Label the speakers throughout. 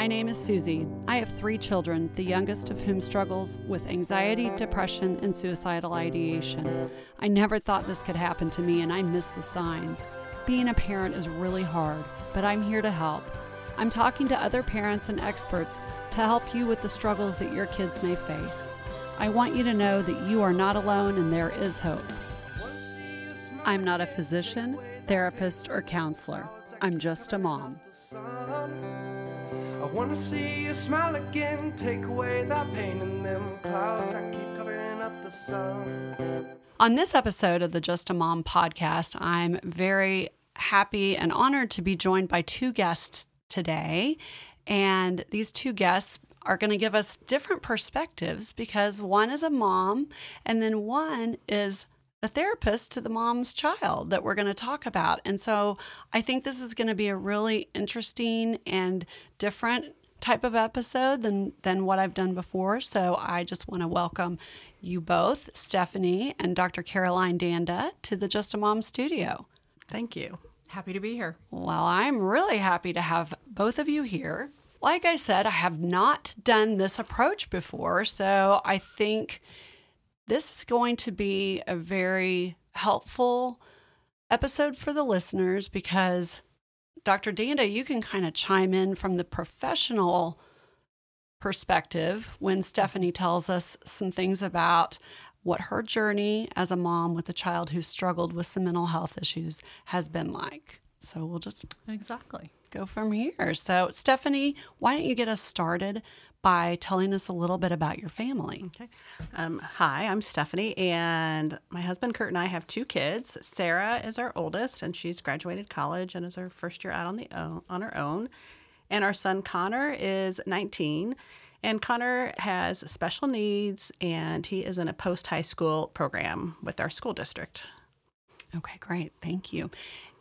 Speaker 1: My name is Susie. I have three children, the youngest of whom struggles with anxiety, depression, and suicidal ideation. I never thought this could happen to me, and I miss the signs. Being a parent is really hard, but I'm here to help. I'm talking to other parents and experts to help you with the struggles that your kids may face. I want you to know that you are not alone and there is hope. I'm not a physician, therapist, or counselor. I'm just a mom.
Speaker 2: I wanna see you smile again, take away that pain in them clouds that keep covering up the sun.
Speaker 1: On this episode of the Just a Mom podcast, I'm very happy and honored to be joined by two guests today. And these two guests are going to give us different perspectives because one is a mom and then one is a therapist to the mom's child that we're going to talk about. And so I think this is going to be a really interesting and different type of episode than than what I've done before. So I just want to welcome you both, Stephanie and Dr. Caroline Danda, to the Just a Mom studio.
Speaker 3: Thank you.
Speaker 4: Happy to be here.
Speaker 1: Well, I'm really happy to have both of you here. Like I said, I have not done this approach before, so I think this is going to be a very helpful episode for the listeners because Dr. Danda, you can kind of chime in from the professional perspective when Stephanie tells us some things about what her journey as a mom with a child who struggled with some mental health issues has been like. So we'll just
Speaker 4: Exactly.
Speaker 1: go from here. So, Stephanie, why don't you get us started by telling us a little bit about your family?
Speaker 3: Okay. Um, hi, I'm Stephanie, and my husband Kurt and I have two kids. Sarah is our oldest, and she's graduated college and is her first year out on the own, on her own. And our son Connor is 19, and Connor has special needs, and he is in a post high school program with our school district.
Speaker 1: Okay, great. Thank you.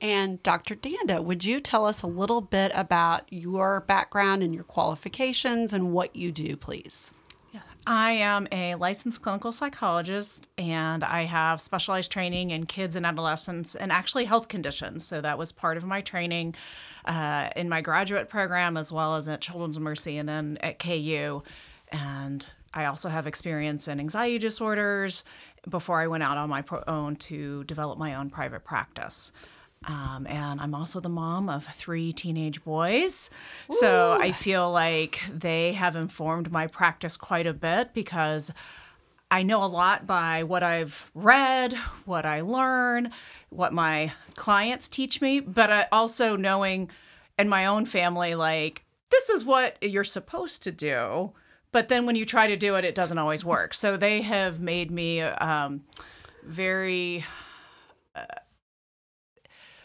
Speaker 1: And Dr. Danda, would you tell us a little bit about your background and your qualifications and what you do, please?
Speaker 4: I am a licensed clinical psychologist and I have specialized training in kids and adolescents and actually health conditions. So that was part of my training uh, in my graduate program as well as at Children's Mercy and then at KU. And I also have experience in anxiety disorders before I went out on my own to develop my own private practice. Um, and I'm also the mom of three teenage boys. So I feel like they have informed my practice quite a bit because I know a lot by what I've read, what I learn, what my clients teach me, but I also knowing in my own family, like, this is what you're supposed to do. But then when you try to do it, it doesn't always work. So they have made me um, very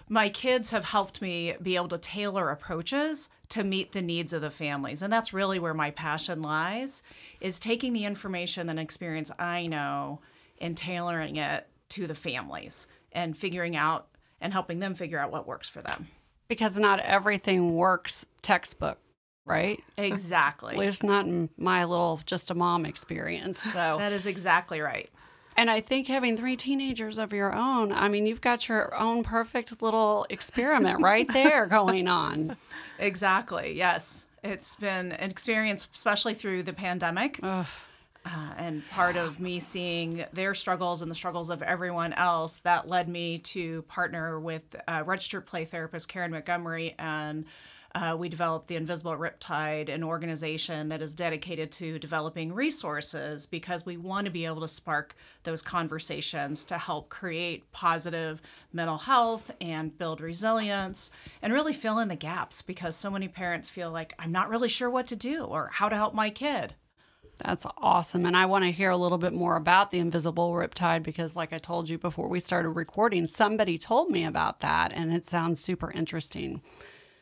Speaker 4: my kids have helped me be able to tailor approaches to meet the needs of the families. And that's really where my passion lies is taking the information and experience i know and tailoring it to the families and figuring out and helping them figure out what works for them.
Speaker 1: Because not everything works textbook, right?
Speaker 4: exactly
Speaker 1: At least not in my little just a mom experience. So
Speaker 4: that is exactly right
Speaker 1: And I think having three teenagers of your own, I mean, you've got your own perfect little experiment right there going on.
Speaker 4: exactly yes it's been an experience especially through the pandemic. Uh, and part of me seeing their struggles and the struggles of everyone else that led me to partner with uh, registered play therapist Carron Montgomery and uh, we developed the Invisible Riptide, an organization that is dedicated to developing resources because we want to be able to spark those conversations to help create positive mental health and build resilience and really fill in the gaps because so many parents feel like, I'm not really sure what to do or how to help my kid.
Speaker 1: That's awesome. And I want to hear a little bit more about the invisible riptide because, like I told you before we started recording, somebody told me about that and it sounds super interesting.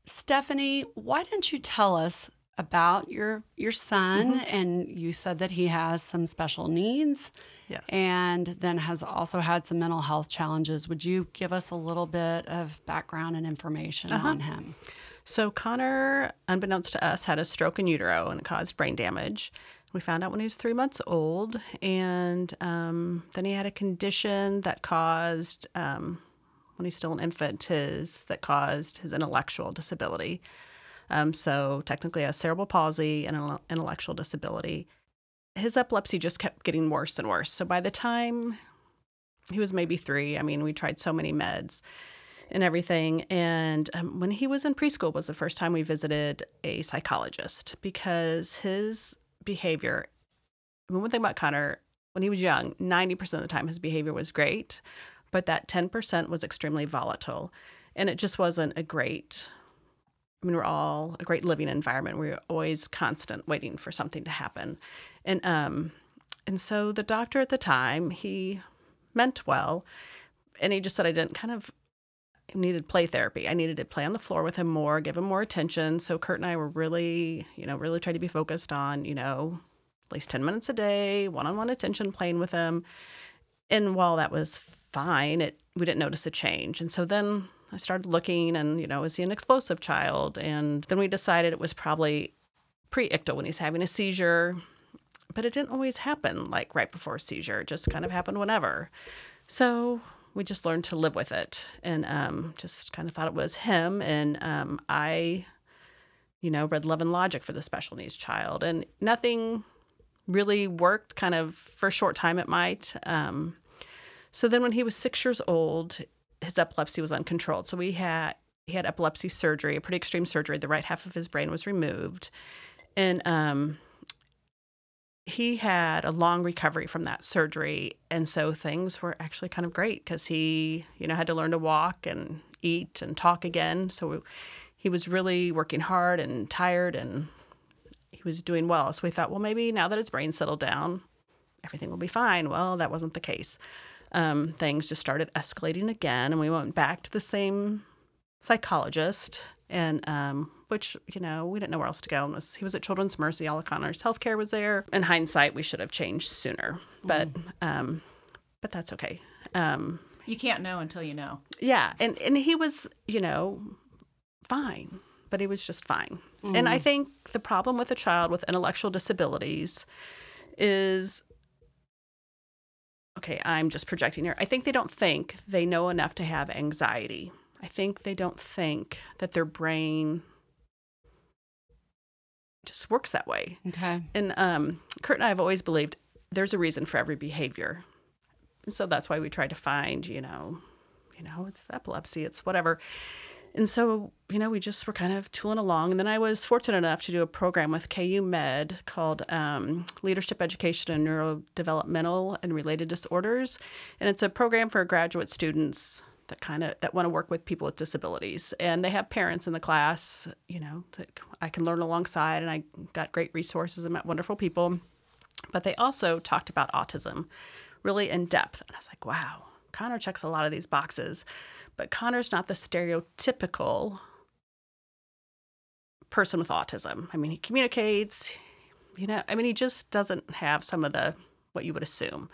Speaker 1: Stephanie, why don't you tell us about your your son and you said that he has some special needs
Speaker 3: Yes.
Speaker 1: and then has also had some mental health challenges. Would you give us a little bit of background and information on him?
Speaker 3: So Connor, unbeknownst to us, had a stroke in utero and it caused brain damage. We found out when he was three months old, and um, then he had a condition that caused, um, when he's still an infant, his that caused his intellectual disability. Um, so technically, a cerebral palsy and an intellectual disability. His epilepsy just kept getting worse and worse. So by the time he was maybe three, I mean, we tried so many meds and everything. And um, when he was in preschool was the first time we visited a psychologist because his behavior. I mean, one thing about Connor, when he was young, 90% of the time his behavior was great, but that 10% was extremely volatile. And it just wasn't a great, I mean, we're all a great living environment. We are always constant waiting for something to happen. And, um, and so the doctor at the time, he meant well. And he just said I didn't kind of needed play therapy. I needed to play on the floor with him more, give him more attention. So Kurt and I were really, you know, really trying to be focused on, you know, at least 10 minutes a day, one-on-one attention playing with him. And while that was fine, it we didn't notice a change. And so then I started looking and, you know, is he an explosive child? And then we decided it was probably pre-ictal when he's having a seizure. But it didn't always happen like right before a seizure. It just kind of happened whenever. So we just learned to live with it and um, just kind of thought it was him. And um, I, you know, read Love and Logic for the special needs child, and nothing really worked. Kind of for a short time, it might. Um, so then, when he was six years old, his epilepsy was uncontrolled. So we had he had epilepsy surgery, a pretty extreme surgery. The right half of his brain was removed, and um, he had a long recovery from that surgery. And so things were actually kind of great because he you know had to learn to walk and eat and talk again. So he was really working hard and tired and he was doing well. So we thought well maybe now that his brain settled down everything will be fine. Well that wasn't the case um, things just started escalating again and we went back to the same psychologist and um, which you know we didn't know where else to go. And was he was at Children's Mercy? All of Connor's healthcare was there. In hindsight, we should have changed sooner, but mm. um, but that's okay. Um,
Speaker 4: you can't know until you know.
Speaker 3: Yeah, and and he was you know fine, but he was just fine. Mm. And I mm. think the problem with a child with intellectual disabilities is okay, I'm just projecting here. I think they don't think they know enough to have anxiety. I think they don't think that their brain just works that way.
Speaker 1: Okay.
Speaker 3: And um, Kurt and I have always believed there's a reason for every behavior. so that's why we try to find, you know, you know, it's epilepsy, it's whatever. And so, you know, we just were kind of tooling along. And then I was fortunate enough to do a program with KU Med called um, Leadership Education and Neurodevelopmental and Related Disorders. And it's a program for graduate students that kind of that want to work with people with disabilities and they have parents in the class you know that i can learn alongside and i got great resources and met wonderful people but they also talked about autism really in depth and i was like wow connor checks a lot of these boxes but connor's not the stereotypical person with autism i mean he communicates you know i mean he just doesn't have some of the what you would assume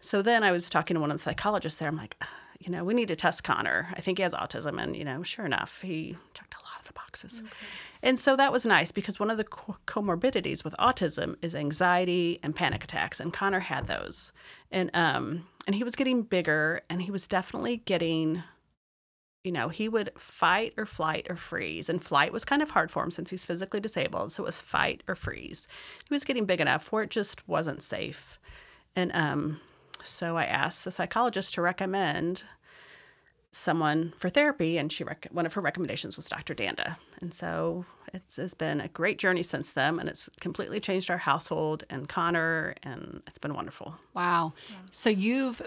Speaker 3: so then i was talking to one of the psychologists there i'm like you know, we need to test Connor. I think he has autism. And, you know, sure enough, he checked a lot of the boxes. Okay. And so that was nice because one of the co- comorbidities with autism is anxiety and panic attacks. And Connor had those. And, um, and he was getting bigger and he was definitely getting, you know, he would fight or flight or freeze. And flight was kind of hard for him since he's physically disabled. So it was fight or freeze. He was getting big enough where it just wasn't safe. And, um, so I asked the psychologist to recommend someone for therapy, and she rec- one of her recommendations was Dr. Danda. And so it's, it's been a great journey since then, and it's completely changed our household and Connor, and it's been wonderful.
Speaker 1: Wow. Yeah. So you've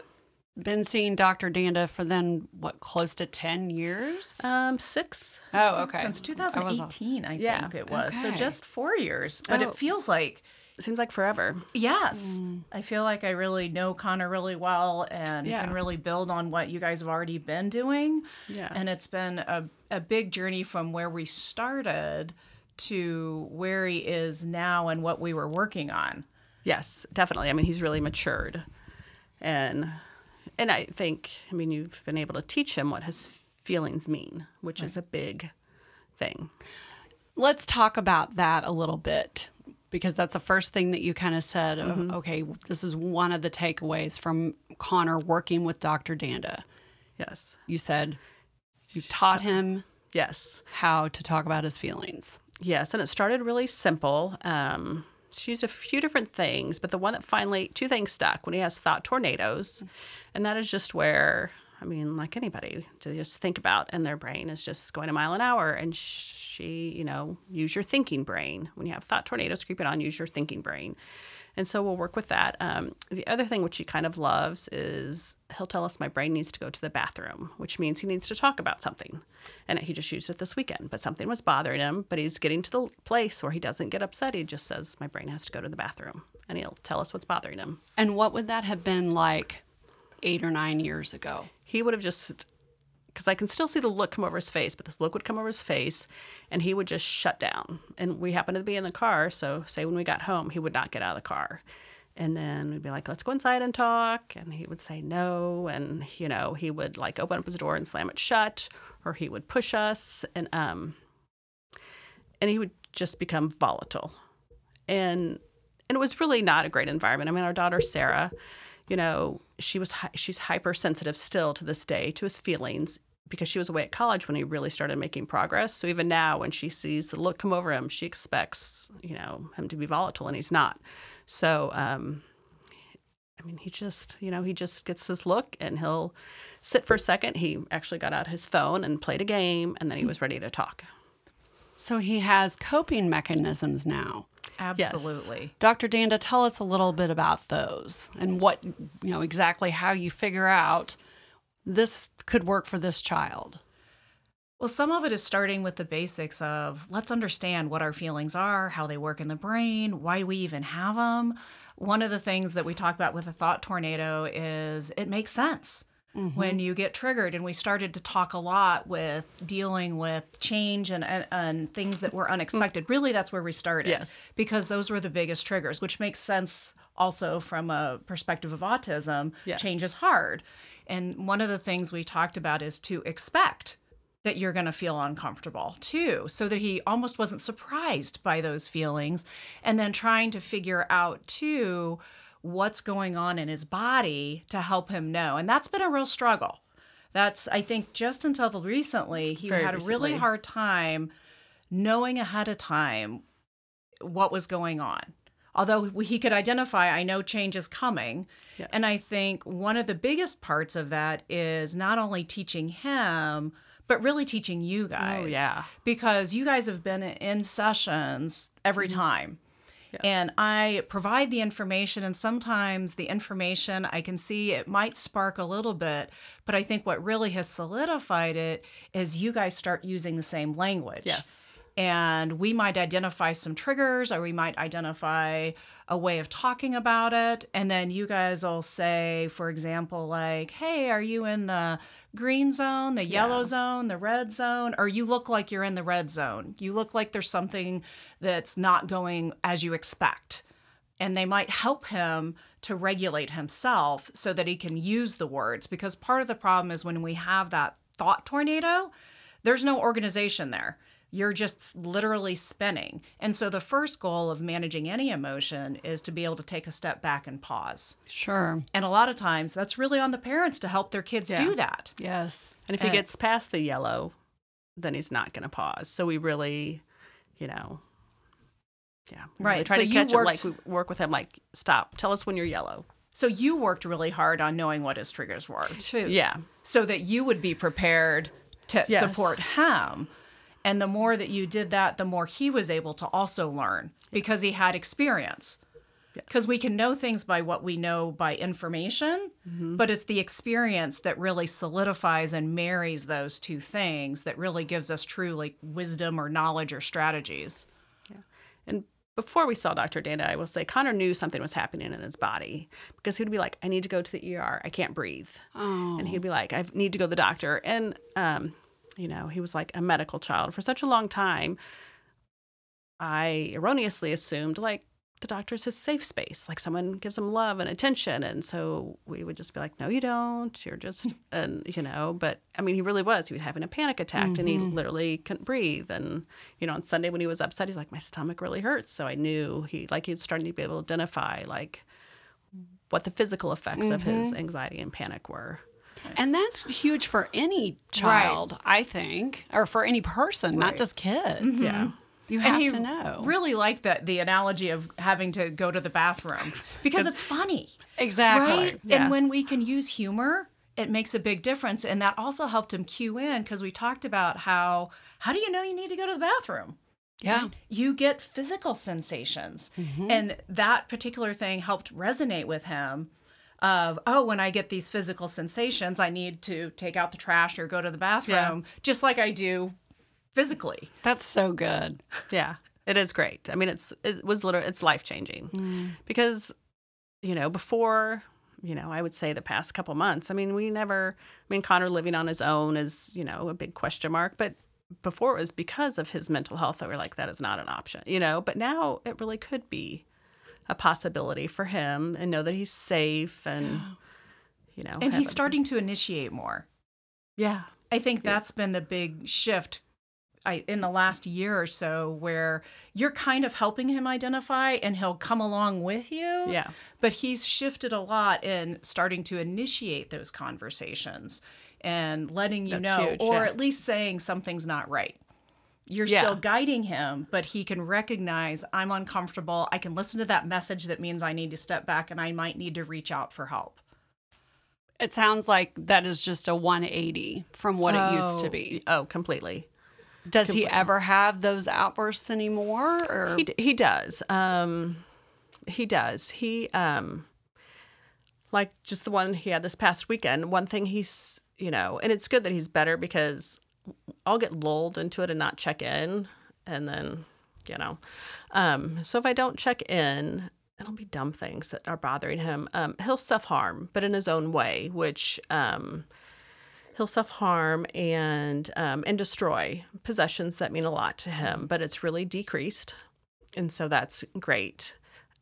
Speaker 1: been seeing Dr. Danda for then what close to 10 years?
Speaker 3: Um 6.
Speaker 1: Oh, okay.
Speaker 4: Since 2018, I, I yeah. think it was. Okay. So just 4 years. But oh. it feels like
Speaker 3: seems like forever.
Speaker 4: Yes. Mm. I feel like I really know Connor really well and yeah. can really build on what you guys have already been doing.
Speaker 3: Yeah.
Speaker 4: And it's been a, a big journey from where we started to where he is now and what we were working on.
Speaker 3: Yes, definitely. I mean, he's really matured. And and I think, I mean, you've been able to teach him what his feelings mean, which right. is a big thing.
Speaker 1: Let's talk about that a little bit because that's the first thing that you kind of said. Mm-hmm. okay, this is one of the takeaways from Connor working with Dr. Danda.
Speaker 3: Yes.
Speaker 1: You said you taught him
Speaker 3: Yes.
Speaker 1: how to talk about his feelings.
Speaker 3: Yes, and it started really simple. Um, she used a few different things, but the one that finally, two things stuck when he has thought tornadoes. And that is just where, I mean, like anybody to just think about, and their brain is just going a mile an hour. And she, you know, use your thinking brain. When you have thought tornadoes creeping on, use your thinking brain. And so we'll work with that. Um, the other thing which he kind of loves is he'll tell us my brain needs to go to the bathroom, which means he needs to talk about something. And he just used it this weekend, but something was bothering him. But he's getting to the place where he doesn't get upset. He just says, My brain has to go to the bathroom. And he'll tell us what's bothering him.
Speaker 1: And what would that have been like eight or nine years ago?
Speaker 3: He would have just, because I can still see the look come over his face, but this look would come over his face and he would just shut down. And we happened to be in the car. So, say when we got home, he would not get out of the car. And then we'd be like, let's go inside and talk. And he would say no. And, you know, he would like open up his door and slam it shut, or he would push us. And, um, and he would just become volatile. And, and it was really not a great environment. I mean, our daughter, Sarah, you know, she was, she's hypersensitive still to this day to his feelings because she was away at college when he really started making progress. So even now, when she sees the look come over him, she expects, you know, him to be volatile, and he's not. So, um, I mean, he just, you know, he just gets this look, and he'll sit for a second. He actually got out his phone and played a game, and then he was ready to talk.
Speaker 1: So he has coping mechanisms now.
Speaker 4: Absolutely.
Speaker 1: Dr. Danda, tell us a little bit about those and what, you know, exactly how you figure out this could work for this child.
Speaker 4: Well, some of it is starting with the basics of let's understand what our feelings are, how they work in the brain, why we even have them. One of the things that we talk about with a thought tornado is it makes sense when you get triggered. And we started to talk a lot with dealing with change and, and, and things that were unexpected. Really, that's where we started
Speaker 3: Yes.
Speaker 4: because those were the biggest triggers, which makes sense also from a perspective of autism.
Speaker 3: Yes.
Speaker 4: Change is hard. And one of the things we talked about is to expect that you're going to feel uncomfortable too, so that he almost wasn't surprised by those feelings. And then trying to figure out too what's going on in his body to help him know. And that's been a real struggle. That's, I think, just until recently, he
Speaker 3: Very
Speaker 4: had a really hard time knowing ahead of time what was going on. Although he could identify, I know change is coming.
Speaker 3: Yes.
Speaker 4: And I think one of the biggest parts of that is not only teaching him, but really teaching you guys.
Speaker 3: Oh, yeah.
Speaker 4: Because you guys have been in sessions every
Speaker 3: Mm-hmm.
Speaker 4: time. And I provide the information, and sometimes the information I can see it might spark a little bit, but I think what really has solidified it is you guys start using the same language
Speaker 3: Yes.
Speaker 4: and we might identify some triggers or we might identify a way of talking about it. And then you guys will say for example like hey are you in the green zone the yellow
Speaker 3: Yeah.
Speaker 4: zone the red zone? Or you look like you're in the red zone. You look like there's something that's not going as you expect. And they might help him to regulate himself so that he can use the words. Because part of the problem is when we have that thought tornado there's no organization there you're just literally spinning and so the first goal of managing any emotion is to be able to take a step back and pause
Speaker 1: Sure.
Speaker 4: and a lot of times that's really on the parents to help their kids
Speaker 3: Yeah.
Speaker 4: do that
Speaker 1: Yes.
Speaker 3: And if he
Speaker 4: Uh,
Speaker 3: gets past the yellow, then he's not going to pause. So we really, you know, yeah, we really
Speaker 4: Right,
Speaker 3: Try
Speaker 4: so
Speaker 3: to
Speaker 4: you
Speaker 3: catch him. Like we work with him. Like stop. Tell us when you're yellow.
Speaker 4: so you worked really hard on knowing what his triggers were
Speaker 1: True.
Speaker 3: Yeah.
Speaker 4: so that you would be prepared to
Speaker 3: Yes.
Speaker 4: support him. And the more that you did that, the more he was able to also learn because he had experience. Because we can know things by what we know by information, but it's the experience that really solidifies and marries those two things that really gives us true like wisdom or knowledge or strategies. Yeah.
Speaker 3: And before we saw Dr. Danda, I will say Connor knew something was happening in his body because he'd be like, I need to go to the ER. I can't breathe.
Speaker 1: Oh.
Speaker 3: And he'd be like, I need to go to the doctor. And, um, you know, he was like a medical child for such a long time. I erroneously assumed like the doctor's his safe space, like someone gives him love and attention. And so we would just be like, no, you don't. You're just, and, you know, but I mean, he really was. He was having a panic attack and he mm-hmm. literally couldn't breathe. And, you know, on Sunday when he was upset, he's like, my stomach really hurts. So I knew he, like, he was starting to be able to identify, like, what the physical effects of his mm-hmm. anxiety and panic were.
Speaker 1: And that's huge for any child, I think, or for any person, not just kids. Mm-hmm.
Speaker 3: Yeah.
Speaker 1: You have
Speaker 4: and he
Speaker 1: to know.
Speaker 4: really like that the analogy of having to go to the bathroom because it's funny.
Speaker 1: exactly.
Speaker 4: Right?
Speaker 3: Yeah.
Speaker 4: And when we can use humor, it makes a big difference. And that also helped him cue in because we talked about how how do you know you need to go to the bathroom?
Speaker 1: Yeah.
Speaker 4: You get physical sensations. Mm-hmm. And that particular thing helped resonate with him of, oh, when I get these physical sensations, I need to take out the trash or go to the bathroom, just like I do physically.
Speaker 1: That's so good.
Speaker 3: Yeah, it is great. I mean, it's it was literally it's life changing mm. because you know before you know I would say the past couple months. I mean, we never. I mean, Connor living on his own is you know a big question mark, but before it was because of his mental health that we're like that is not an option, you know. But now it really could be a possibility for him and know that he's safe and you know
Speaker 4: And he's starting to initiate more.
Speaker 3: yeah
Speaker 4: I think that's been the big shift I, in the last year or so where you're kind of helping him identify and he'll come along with you.
Speaker 3: yeah
Speaker 4: But he's shifted a lot in starting to initiate those conversations and letting you
Speaker 3: That's
Speaker 4: know,
Speaker 3: huge,
Speaker 4: or
Speaker 3: yeah.
Speaker 4: at least saying something's not right. You're
Speaker 3: Yeah.
Speaker 4: still guiding him, but he can recognize I'm uncomfortable. I can listen to that message that means I need to step back and I might need to reach out for help.
Speaker 1: It sounds like that is just a 180 from what it used to
Speaker 3: Oh,
Speaker 1: be.
Speaker 3: oh completely
Speaker 1: Does he ever have those outbursts anymore? Or
Speaker 3: He d- he does. Um, he does. He um, like just the one he had this past weekend. One thing he's you know, and it's good that he's better because I'll get lulled into it and not check in, and then you know, um, so if I don't check in. It'll be dumb things that are bothering him. Um, he'll self harm, but in his own way, which um, he'll self harm and um, and destroy possessions that mean a lot to him. But it's really decreased, and so that's great.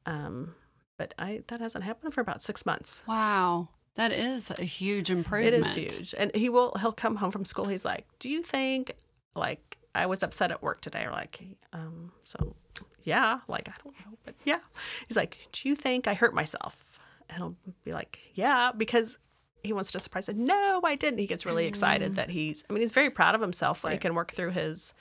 Speaker 3: Um, but I that hasn't happened for about six months.
Speaker 1: wow, that is a huge improvement.
Speaker 3: It is huge, and he will he'll come home from school. He's like, "Do you think like I was upset at work today?" Or like, um, so yeah, like I don't know, but yeah. He's like, "Do you think I hurt myself?" And I'll be like, "Yeah," because he wants to surprise it. No, I didn't. He gets really excited that he's. I mean, he's very proud of himself when he can work through his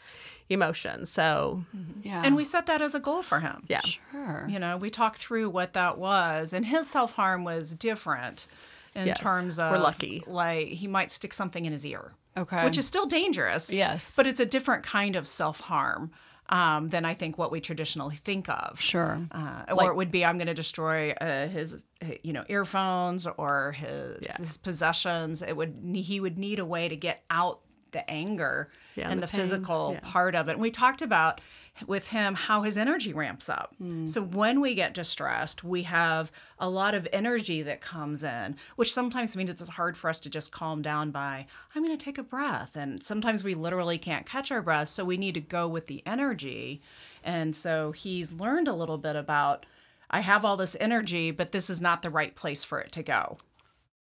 Speaker 3: emotions. So
Speaker 1: Yeah.
Speaker 4: And we set that as a goal for him.
Speaker 3: yeah,
Speaker 1: sure.
Speaker 4: You know, we talked through what that was, and his self harm was different in
Speaker 3: Yes,
Speaker 4: terms
Speaker 3: we're lucky.
Speaker 4: Like he might stick something in his ear,
Speaker 1: Okay.
Speaker 4: which is still dangerous.
Speaker 1: Yes.
Speaker 4: but it's a different kind of self harm um, than I think what we traditionally think of.
Speaker 1: sure.
Speaker 4: Uh, or it would be I'm going to destroy uh, his, you know, earphones or his,
Speaker 3: Yeah.
Speaker 4: his possessions. It would he would need a way to get out the anger
Speaker 3: Yeah,
Speaker 4: and
Speaker 3: the
Speaker 4: the, physical
Speaker 3: Yeah.
Speaker 4: part of it. And we talked about with him how his energy ramps up. Hmm. So when we get distressed, we have a lot of energy that comes in, which sometimes means it's hard for us to just calm down by I'm going to take a breath. And sometimes we literally can't catch our breath, so we need to go with the energy. And so he's learned a little bit about I have all this energy, but this is not the right place for it to go.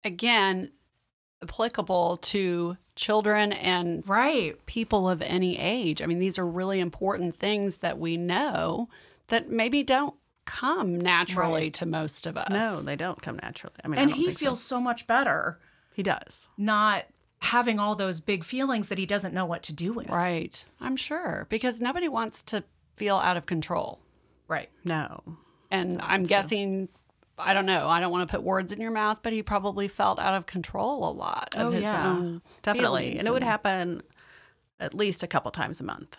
Speaker 1: Again, applicable to children and
Speaker 4: Right.
Speaker 1: people of any age. I mean, these are really important things that we know that maybe don't come naturally
Speaker 4: Right.
Speaker 1: to most of us.
Speaker 3: no, they don't come naturally. I mean,
Speaker 4: And
Speaker 3: don't
Speaker 4: he
Speaker 3: think so.
Speaker 4: feels so much better
Speaker 3: he does.
Speaker 4: not having all those big feelings that he doesn't know what to do with.
Speaker 1: Right. I'm sure because nobody wants to feel out of control.
Speaker 4: Right.
Speaker 3: No,
Speaker 1: And I'm guessing, I don't know, I don't want to put words in your mouth, but he probably felt out of control a lot of oh, his own
Speaker 3: Oh, definitely,
Speaker 1: feelings
Speaker 3: and it would happen at least a couple times a month.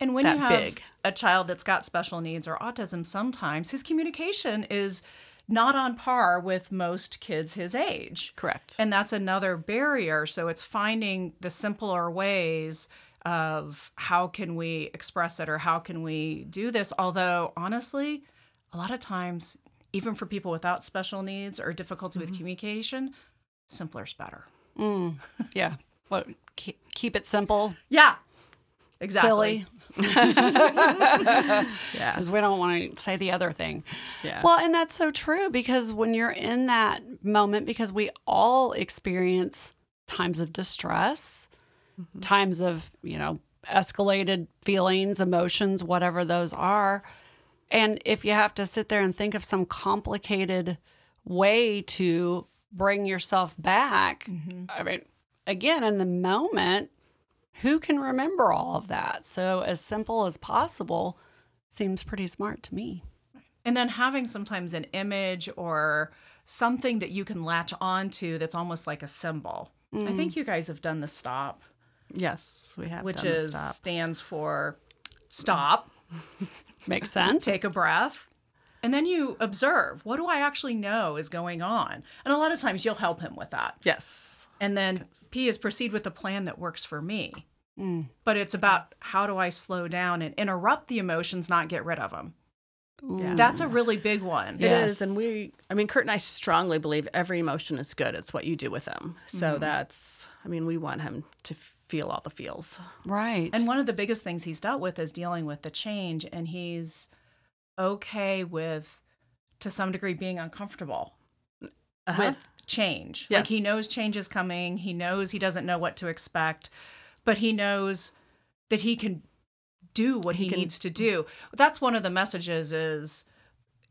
Speaker 4: And when
Speaker 3: That
Speaker 4: you have
Speaker 3: big.
Speaker 4: a child that's got special needs or autism, sometimes his communication is not on par with most kids his age.
Speaker 3: Correct.
Speaker 4: And that's another barrier. So it's finding the simpler ways of how can we express it or how can we do this. Although, honestly, a lot of times, even for people without special needs or difficulty with communication, simpler is better.
Speaker 1: Mm, yeah. What keep, keep it simple,
Speaker 4: Yeah. Exactly.
Speaker 1: silly,
Speaker 3: yeah,
Speaker 1: because we don't want to say the other thing.
Speaker 3: yeah.
Speaker 1: Well, and that's so true because when you're in that moment, because we all experience times of distress, times of, you know, escalated feelings, emotions, whatever those are. And if you have to sit there and think of some complicated way to bring yourself back.
Speaker 4: Mm-hmm.
Speaker 1: I mean, again, in the moment, who can remember all of that? So, as simple as possible seems pretty smart to me.
Speaker 4: And then having sometimes an image or something that you can latch onto that's almost like a symbol. I think you guys have done the stop,
Speaker 3: Yes, we have.
Speaker 4: which
Speaker 3: done the
Speaker 4: is
Speaker 3: stop.
Speaker 4: stands for stop,
Speaker 1: Makes sense.
Speaker 4: take a breath, and then you observe what do I actually know is going on. And a lot of times you'll help him with that.
Speaker 3: yes.
Speaker 4: And then P is proceed with a plan that works for me.
Speaker 1: Mm.
Speaker 4: But it's about how do I slow down and interrupt the emotions, not get rid of them.
Speaker 3: Yeah.
Speaker 4: That's a really big one.
Speaker 3: It is,
Speaker 1: Yes.
Speaker 3: and we. I mean, Kurt and I strongly believe every emotion is good. It's what you do with them. So that's. I mean, we want him to feel all the feels.
Speaker 1: Right.
Speaker 4: And one of the biggest things he's dealt with is dealing with the change, and he's okay with, to some degree, being uncomfortable
Speaker 3: Uh-huh.
Speaker 4: with change. Like he knows change is coming. He knows he doesn't know what to expect, but he knows that he can do what he,
Speaker 3: can-
Speaker 4: needs to do. That's one of the messages is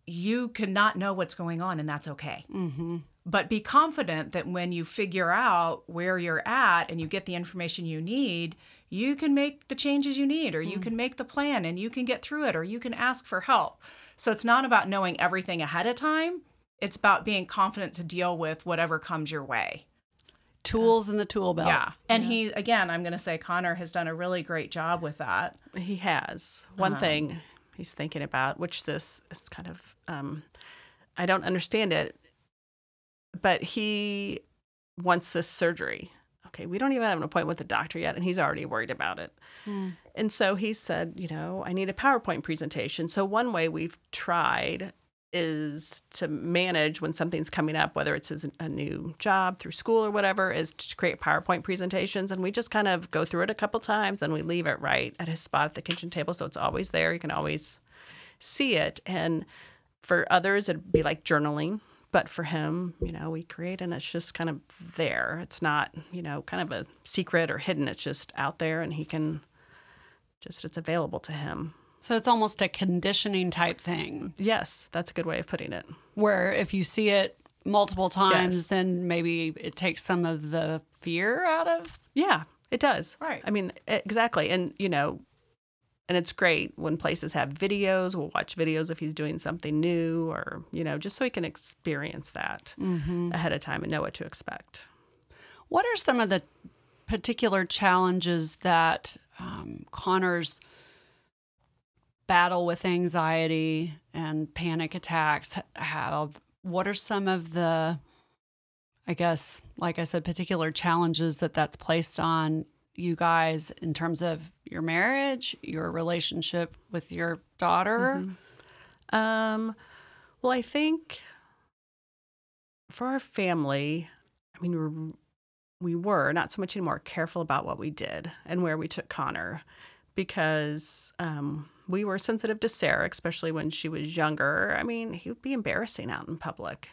Speaker 4: you cannot know what's going on and that's okay.
Speaker 1: mm-hmm.
Speaker 4: But be confident that when you figure out where you're at and you get the information you need, you can make the changes you need, or you can make the plan and you can get through it, or you can ask for help. So it's not about knowing everything ahead of time. It's about being confident to deal with whatever comes your way.
Speaker 1: Tools in the tool belt.
Speaker 4: Yeah. And he, again, I'm going to say Connor has done a really great job with that.
Speaker 3: He has one thing he's thinking about, which this is kind of. Um, I don't understand it, but he wants this surgery. Okay, we don't even have an appointment with the doctor yet, and he's already worried about it.
Speaker 1: Mm.
Speaker 3: And so he said, you know, I need a PowerPoint presentation. So one way we've tried is to manage when something's coming up, whether it's a new job through school or whatever, is to create PowerPoint presentations. And we just kind of go through it a couple times, then we leave it right at his spot at the kitchen table. So it's always there. You can always see it. And for others, it'd be like journaling. But for him, you know, we create and it's just kind of there. It's not, you know, kind of a secret or hidden. It's just out there and he can just, it's available to him.
Speaker 1: So it's almost a conditioning type thing
Speaker 3: Yes, that's a good way of putting it.
Speaker 1: where if you see it multiple times,
Speaker 3: Yes.
Speaker 1: then maybe it takes some of the fear out of.
Speaker 3: Yeah, it does.
Speaker 4: Right.
Speaker 3: I mean, exactly. And, you know, and it's great when places have videos. We'll watch videos if he's doing something new or, you know, just so he can experience that ahead of time and know what to expect.
Speaker 1: What are some of the particular challenges that um, Connor's battle with anxiety and panic attacks have? What are some of the, I guess, like I said, particular challenges that that's placed on you guys in terms of your marriage, your relationship with your daughter?
Speaker 3: Um, well, I think for our family, I mean, we were, we were not so much anymore careful about what we did and where we took Connor because um, we were sensitive to Sarah, especially when she was younger. I mean, he would be embarrassing out in public.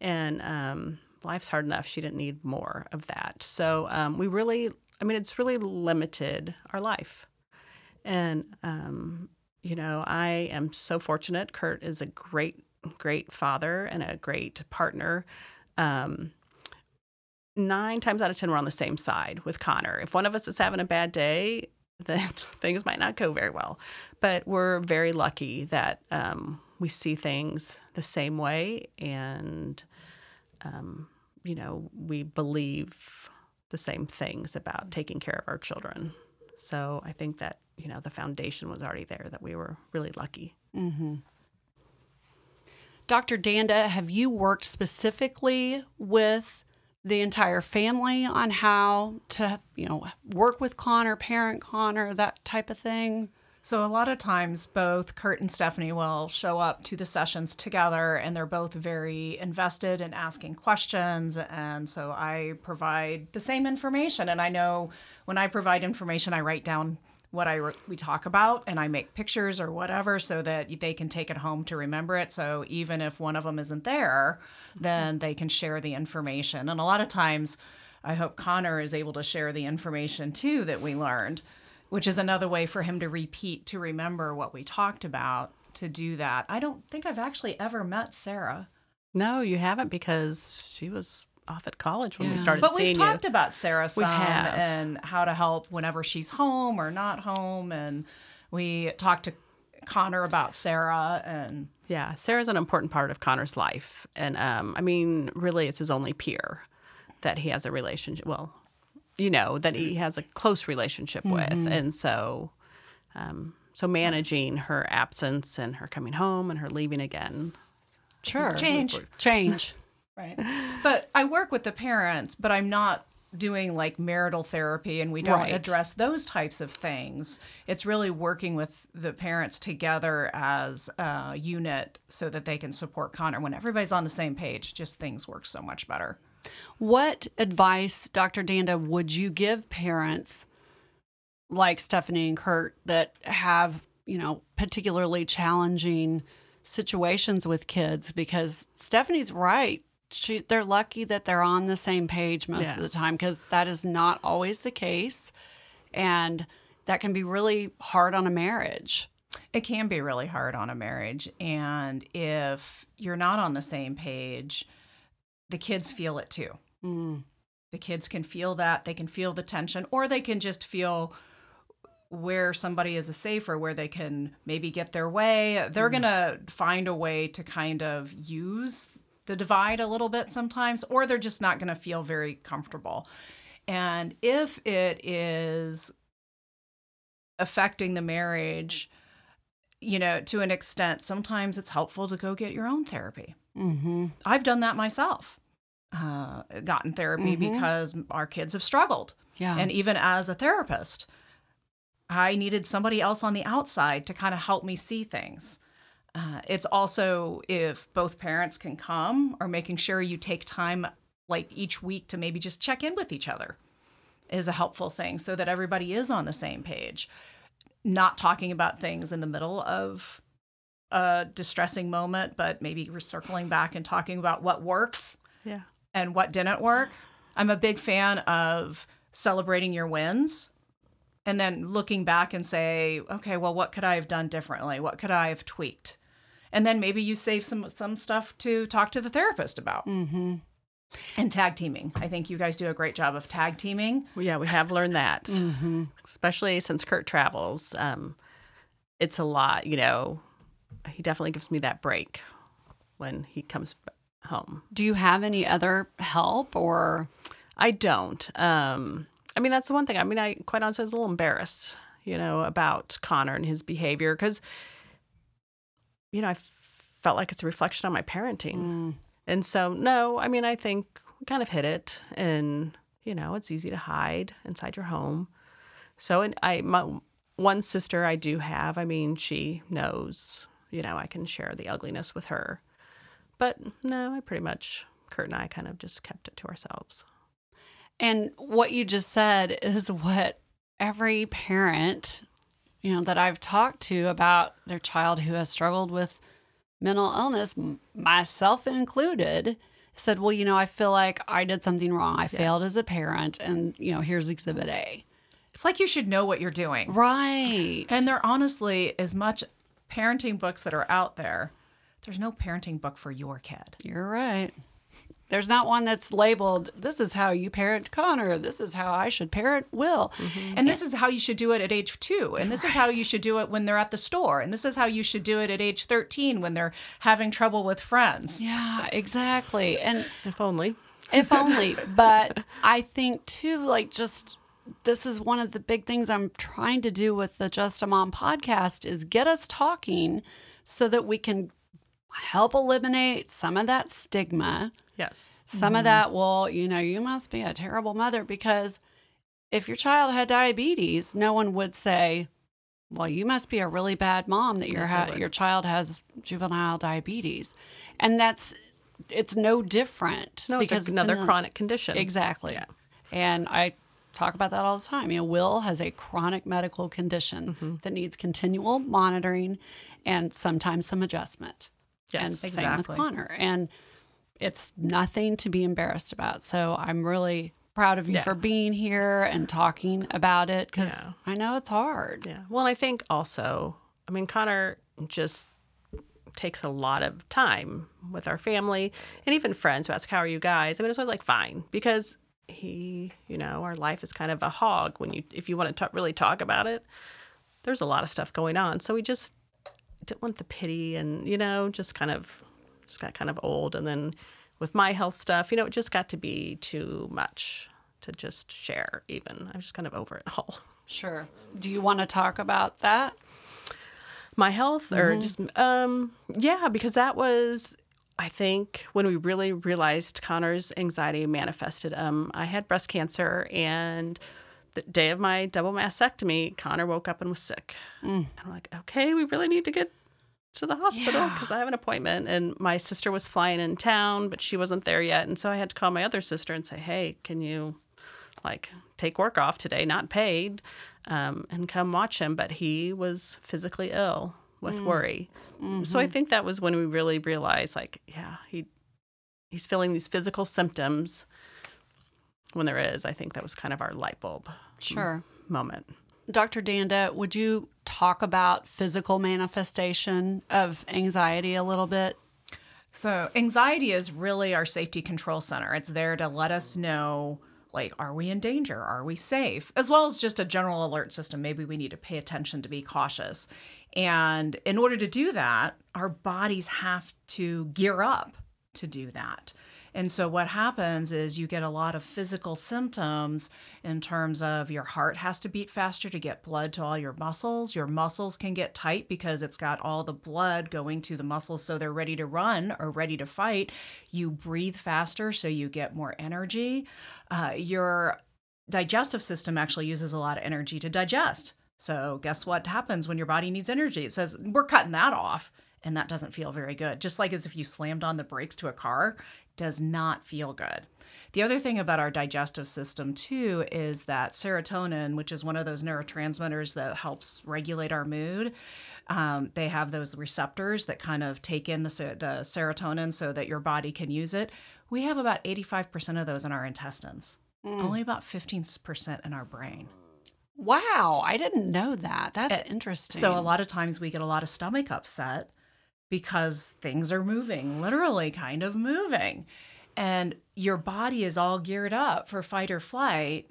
Speaker 3: And um, life's hard enough. She didn't need more of that. So um, we really, I mean, it's really limited our life. And, um, you know, I am so fortunate. Kurt is a great, great father and a great partner. Um, nine times out of 10, we're on the same side with Connor. If one of us is having a bad day, then things might not go very well. But we're very lucky that um, we see things the same way and, um, you know, we believe the same things about mm. taking care of our children. So I think that, you know, the foundation was already there, that we were really lucky. Mm-hmm.
Speaker 1: Dr. Danda, have you worked specifically with the entire family on how to, you know, work with Connor, parent Connor, that type of thing?
Speaker 4: So a lot of times both Kurt and Stephanie will show up to the sessions together and they're both very invested in asking questions and so I provide the same information. And I know when I provide information I write down what I we talk about and I make pictures or whatever so that they can take it home to remember it. So even if one of them isn't there then they can share the information. And a lot of times I hope Connor is able to share the information too that we learned which is another way for him to repeat to remember what we talked about to do that. I don't think I've actually ever met Sarah.
Speaker 3: No, you haven't because she was off at college when we started
Speaker 4: But we've talked
Speaker 3: you.
Speaker 4: about Sarah some
Speaker 3: have.
Speaker 4: and how to help whenever she's home or not home. And we talked to Connor about Sarah and
Speaker 3: Yeah, Sarah's an important part of Connor's life, and um, I mean, really, it's his only peer that he has a relationship. Well, you know that he has a close relationship with, and so, um, so managing her absence and her coming home and her leaving again.
Speaker 1: Sure.
Speaker 4: change.
Speaker 1: Change.
Speaker 4: Right. But I work with the parents, but I'm not doing like marital therapy and we don't
Speaker 1: Right.
Speaker 4: address those types of things. It's really working with the parents together as a unit so that they can support Connor. When everybody's on the same page, just things work so much better.
Speaker 1: What advice, Dr. Danda, would you give parents like Stephanie and Kurt that have, you know, particularly challenging situations with kids? Because Stephanie's right. She, they're lucky that they're on the same page most
Speaker 3: Yeah.
Speaker 1: of the time because that is not always the case. And that can be really hard on a marriage.
Speaker 4: It can be really hard on a marriage. And if you're not on the same page, the kids feel it too.
Speaker 1: Mm.
Speaker 4: The kids can feel that. They can feel the tension, or they can just feel where somebody is a safer, where they can maybe get their way. They're going to find a way to kind of use the divide a little bit sometimes, or they're just not going to feel very comfortable. And if it is affecting the marriage, you know, to an extent, sometimes it's helpful to go get your own therapy.
Speaker 1: Mm-hmm.
Speaker 4: I've done that myself. Uh, gotten therapy
Speaker 1: Mhm.
Speaker 4: because our kids have struggled.
Speaker 1: Yeah.
Speaker 4: And even as a therapist, I needed somebody else on the outside to kind of help me see things. Uh, it's also if both parents can come or making sure you take time like each week to maybe just check in with each other is a helpful thing so that everybody is on the same page. Not talking about things in the middle of a distressing moment, but maybe circling back and talking about what works
Speaker 3: Yeah,
Speaker 4: and what didn't work. I'm a big fan of celebrating your wins and then looking back and say, okay, well, what could I have done differently? What could I have tweaked? And then maybe you save some some stuff to talk to the therapist about.
Speaker 1: mm-hmm.
Speaker 4: And tag teaming. I think you guys do a great job of tag teaming.
Speaker 3: well, yeah, we have learned that,
Speaker 1: Mm-hmm.
Speaker 3: especially since Kurt travels. Um, it's a lot, you know. He definitely gives me that break when he comes home.
Speaker 1: Do you have any other help or?
Speaker 3: I don't. Um, I mean, that's the one thing. I mean, I quite honestly was a little embarrassed, you know, about Connor and his behavior because, you know, I felt like it's a reflection on my parenting.
Speaker 1: Mm.
Speaker 3: And so, no, I mean, I think we kind of hit it, and you know, it's easy to hide inside your home. So, and I, my one sister I do have. I mean, she knows. You know, I can share the ugliness with her, but no, I pretty much Kurt and I kind of just kept it to ourselves.
Speaker 1: And what you just said is what every parent, you know, that I've talked to about their child who has struggled with mental illness, myself included, said, "Well, you know, I feel like I did something wrong. I failed as a parent, and you know, here's Exhibit A."
Speaker 4: It's like you should know what you're doing.
Speaker 1: Right.
Speaker 4: And there honestly, as much parenting books that are out there, there's no parenting book for your kid.
Speaker 1: You're right. There's not one that's labeled, this is how you parent Connor. This is how I should parent Will. Mm-hmm.
Speaker 4: And this is how you should do it at age two. And this is how you should do it when they're at the store. And this is how you should do it at age 13 when they're having trouble with friends.
Speaker 1: Yeah, exactly. And
Speaker 3: If only.
Speaker 1: if only. But I think too, like just this is one of the big things I'm trying to do with the Just a Mom podcast is get us talking so that we can help eliminate some of that stigma.
Speaker 3: Yes.
Speaker 1: Some of mm-hmm. that, well, you know, you must be a terrible mother because if your child had diabetes, no one would say, well, you must be a really bad mom that your ha- your child has juvenile diabetes. And that's it's no different
Speaker 3: No, it's
Speaker 1: because
Speaker 3: another
Speaker 1: in the-
Speaker 3: chronic condition.
Speaker 1: Exactly.
Speaker 3: Yeah.
Speaker 1: And I talk about that all the time. You know, Will has a chronic medical condition
Speaker 3: Mm-hmm.
Speaker 1: that needs continual monitoring and sometimes some adjustment.
Speaker 3: Yes,
Speaker 1: and same with Connor. And it's nothing to be embarrassed about. So I'm really proud of you
Speaker 3: Yeah.
Speaker 1: for being here and talking about it because
Speaker 3: Yeah.
Speaker 1: I know it's hard.
Speaker 3: Yeah. Well, and I think also, I mean, Connor just takes a lot of time with our family and even friends who ask, How are you guys? I mean, it's always like, Fine. Because he, you know, our life is kind of a hog when you, if you want to talk, really talk about it, there's a lot of stuff going on. So we just didn't want the pity and, you know, just kind of, just got kind of old. And then with my health stuff, you know, it just got to be too much to just share, even. I was just kind of over it all.
Speaker 1: Sure. Do you want to talk about that?
Speaker 3: My health, or just, um, yeah, because that was, I think, when we really realized Connor's anxiety manifested. Um, I had breast cancer, and the day of my double mastectomy, Connor woke up and was sick. And I'm like, okay, we really need to get to the hospital
Speaker 1: Yeah.
Speaker 3: because I have an appointment. And my sister was flying in town, but she wasn't there yet. And so I had to call my other sister and say, hey, can you like take work off today, not paid, um, and come watch him? But he was physically ill with worry. So I think that was when we really realized, like, yeah, he he's feeling these physical symptoms. When there is, I think that was kind of our light bulb
Speaker 1: Sure.
Speaker 3: moment.
Speaker 1: Dr. Danda, would you talk about physical manifestation of anxiety a little bit?
Speaker 4: So, anxiety is really our safety control center. It's there to let us know like are we in danger? Are we safe? As well as just a general alert system. Maybe we need to pay attention to be cautious. And in order to do that, our bodies have to gear up to do that. And so what happens is you get a lot of physical symptoms in terms of your heart has to beat faster to get blood to all your muscles. Your muscles can get tight because it's got all the blood going to the muscles so they're ready to run or ready to fight. You breathe faster so you get more energy. Uh, your digestive system actually uses a lot of energy to digest. So guess what happens when your body needs energy? It says we're cutting that off and that doesn't feel very good. Just like as if you slammed on the brakes to a car, does not feel good. The other thing about our digestive system too is that serotonin, which is one of those neurotransmitters that helps regulate our mood, um, they have those receptors that kind of take in the, the serotonin so that your body can use it. We have about 85% of those in our intestines, only about 15% in our brain.
Speaker 1: Wow, I didn't know that. That's
Speaker 4: Uh,
Speaker 1: interesting.
Speaker 4: So a lot of times we get a lot of stomach upset because things are moving, literally kind of moving. And your body is all geared up for fight or flight.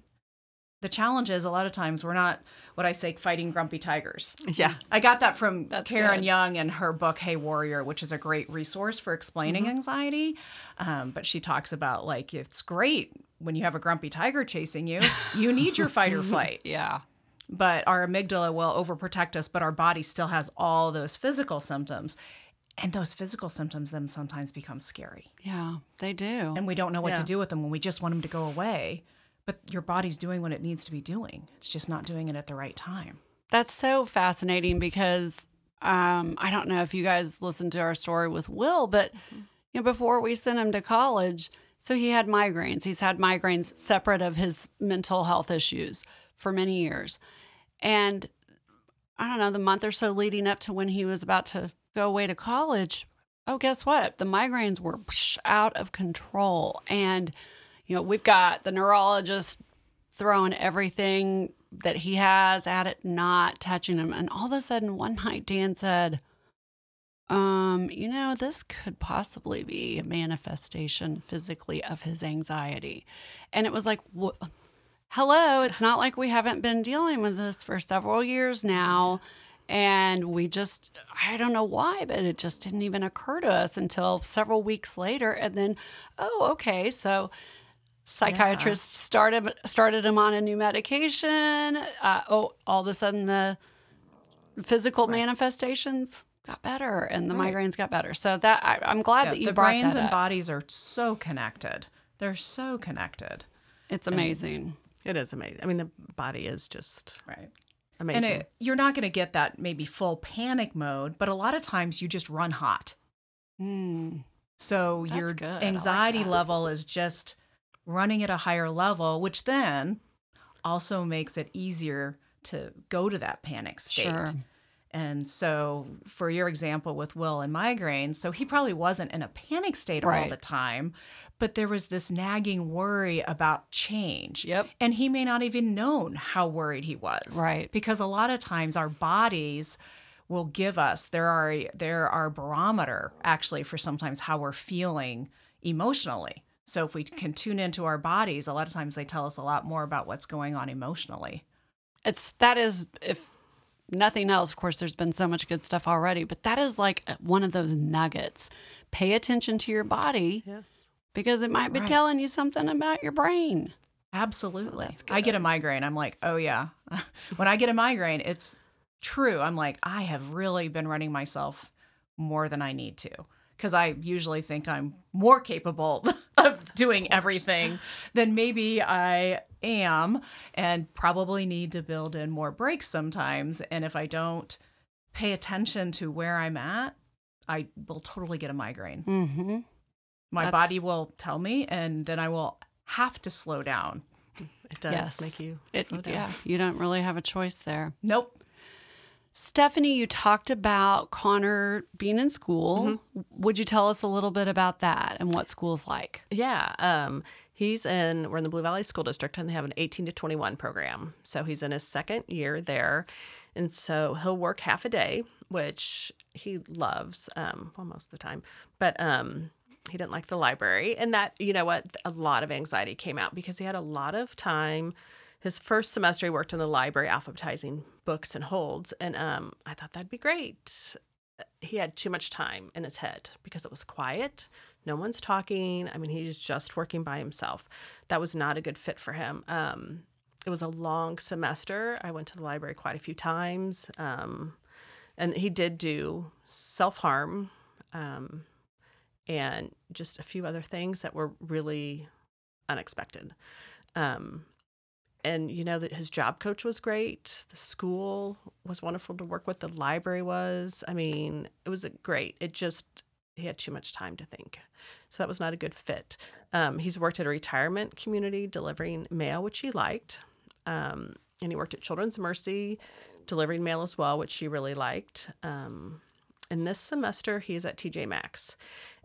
Speaker 4: The challenge is a lot of times we're not what I say fighting grumpy tigers.
Speaker 3: Yeah.
Speaker 4: I got that from
Speaker 1: That's
Speaker 4: Karen
Speaker 1: good.
Speaker 4: Young and her book Hey Warrior, which is a great resource for explaining anxiety. Um, but she talks about like it's great when you have a grumpy tiger chasing you. You need your fight or flight
Speaker 1: yeah.
Speaker 4: but our amygdala will overprotect us, but our body still has all those physical symptoms. And those physical symptoms then sometimes become scary.
Speaker 1: Yeah, they do.
Speaker 4: And we don't know what to do with them when we just want them to go away. But your body's doing what it needs to be doing. It's just not doing it at the right time.
Speaker 1: That's so fascinating because um, I don't know if you guys listened to our story with Will, but you know, before we sent him to college, so he had migraines. He's had migraines separate of his mental health issues for many years. And I don't know, the month or so leading up to when he was about to go away to college, oh, guess what? The migraines were out of control. And, you know, we've got the neurologist throwing everything that he has at it, not touching him. And all of a sudden, one night, Dan said, um, you know, this could possibly be a manifestation physically of his anxiety. And it was like, wh- hello, it's not like we haven't been dealing with this for several years now. And we just, I don't know why, but it just didn't even occur to us until several weeks later. And then, oh, okay. So, psychiatrist started started him on a new medication. Uh, oh, all of a sudden the physical manifestations got better and the migraines got better. So that I, I'm glad
Speaker 4: Yeah,
Speaker 1: that you
Speaker 4: the
Speaker 1: brought
Speaker 4: brains
Speaker 1: that
Speaker 4: and
Speaker 1: up.
Speaker 4: bodies are so connected. They're so connected.
Speaker 1: It's amazing.
Speaker 3: It is amazing. I mean, the body is just
Speaker 4: Right.
Speaker 3: Amazing.
Speaker 4: And it, you're not going to get that maybe full panic mode, but a lot of times you just run hot.
Speaker 1: Mm.
Speaker 4: So
Speaker 1: That's
Speaker 4: your
Speaker 1: good. I like
Speaker 4: anxiety level is just running at a higher level, which then also makes it easier to go to that panic state.
Speaker 1: Sure.
Speaker 4: And so, for your example with Will and migraines, so he probably wasn't in a panic state all the time, but there was this nagging worry about change.
Speaker 1: Yep.
Speaker 4: And he may not even known how worried he was.
Speaker 1: Right.
Speaker 4: Because a lot of times our bodies will give us. There are there are barometer actually for sometimes how we're feeling emotionally. So if we can tune into our bodies, a lot of times they tell us a lot more about what's going on emotionally.
Speaker 1: It's that is if nothing else. Of course, there's been so much good stuff already, but that is like uh, one of those nuggets. Pay attention to your body
Speaker 3: Yes.
Speaker 1: Because it might be
Speaker 4: Right.
Speaker 1: telling you something about your brain.
Speaker 4: Absolutely. I get a migraine. I'm like, oh yeah. when I get a migraine, it's true. I'm like, I have really been running myself more than I need to. Because I usually think I'm more capable of doing everything than maybe I am, and probably need to build in more breaks sometimes. And if I don't pay attention to where I'm at, I will totally get a migraine.
Speaker 1: Mm-hmm.
Speaker 4: My
Speaker 1: That's-
Speaker 4: body will tell me, and then I will have to slow down.
Speaker 3: It does
Speaker 1: Yes.
Speaker 3: make you
Speaker 1: It,
Speaker 3: slow down.
Speaker 1: yeah, you don't really have a choice there.
Speaker 4: Nope.
Speaker 1: Stephanie, you talked about Connor being in school. Would you tell us a little bit about that and what school's like?
Speaker 3: Yeah, um, he's in. We're in the Blue Valley School District, and they have an 18 to 21 program. So he's in his second year there, and so he'll work half a day, which he loves. Um, well, most of the time, but um, he didn't like the library, and that you know what, a lot of anxiety came out because he had a lot of time. His first semester, he worked in the library alphabetizing books and holds, and um, I thought that'd be great he had too much time in his head because it was quiet. No one's talking. I mean, he's just working by himself. That was not a good fit for him. Um, it was a long semester. I went to the library quite a few times. Um, and he did do self harm um, and just a few other things that were really unexpected. Um, and you know that his job coach was great. The school was wonderful to work with. The library was. I mean it was great it just he had too much time to think. So that was not a good fit. Um, he's worked at a retirement community delivering mail which he liked. Um, and he worked at children's mercy delivering mail as well which he really liked. Um, and this semester he's at tj maxx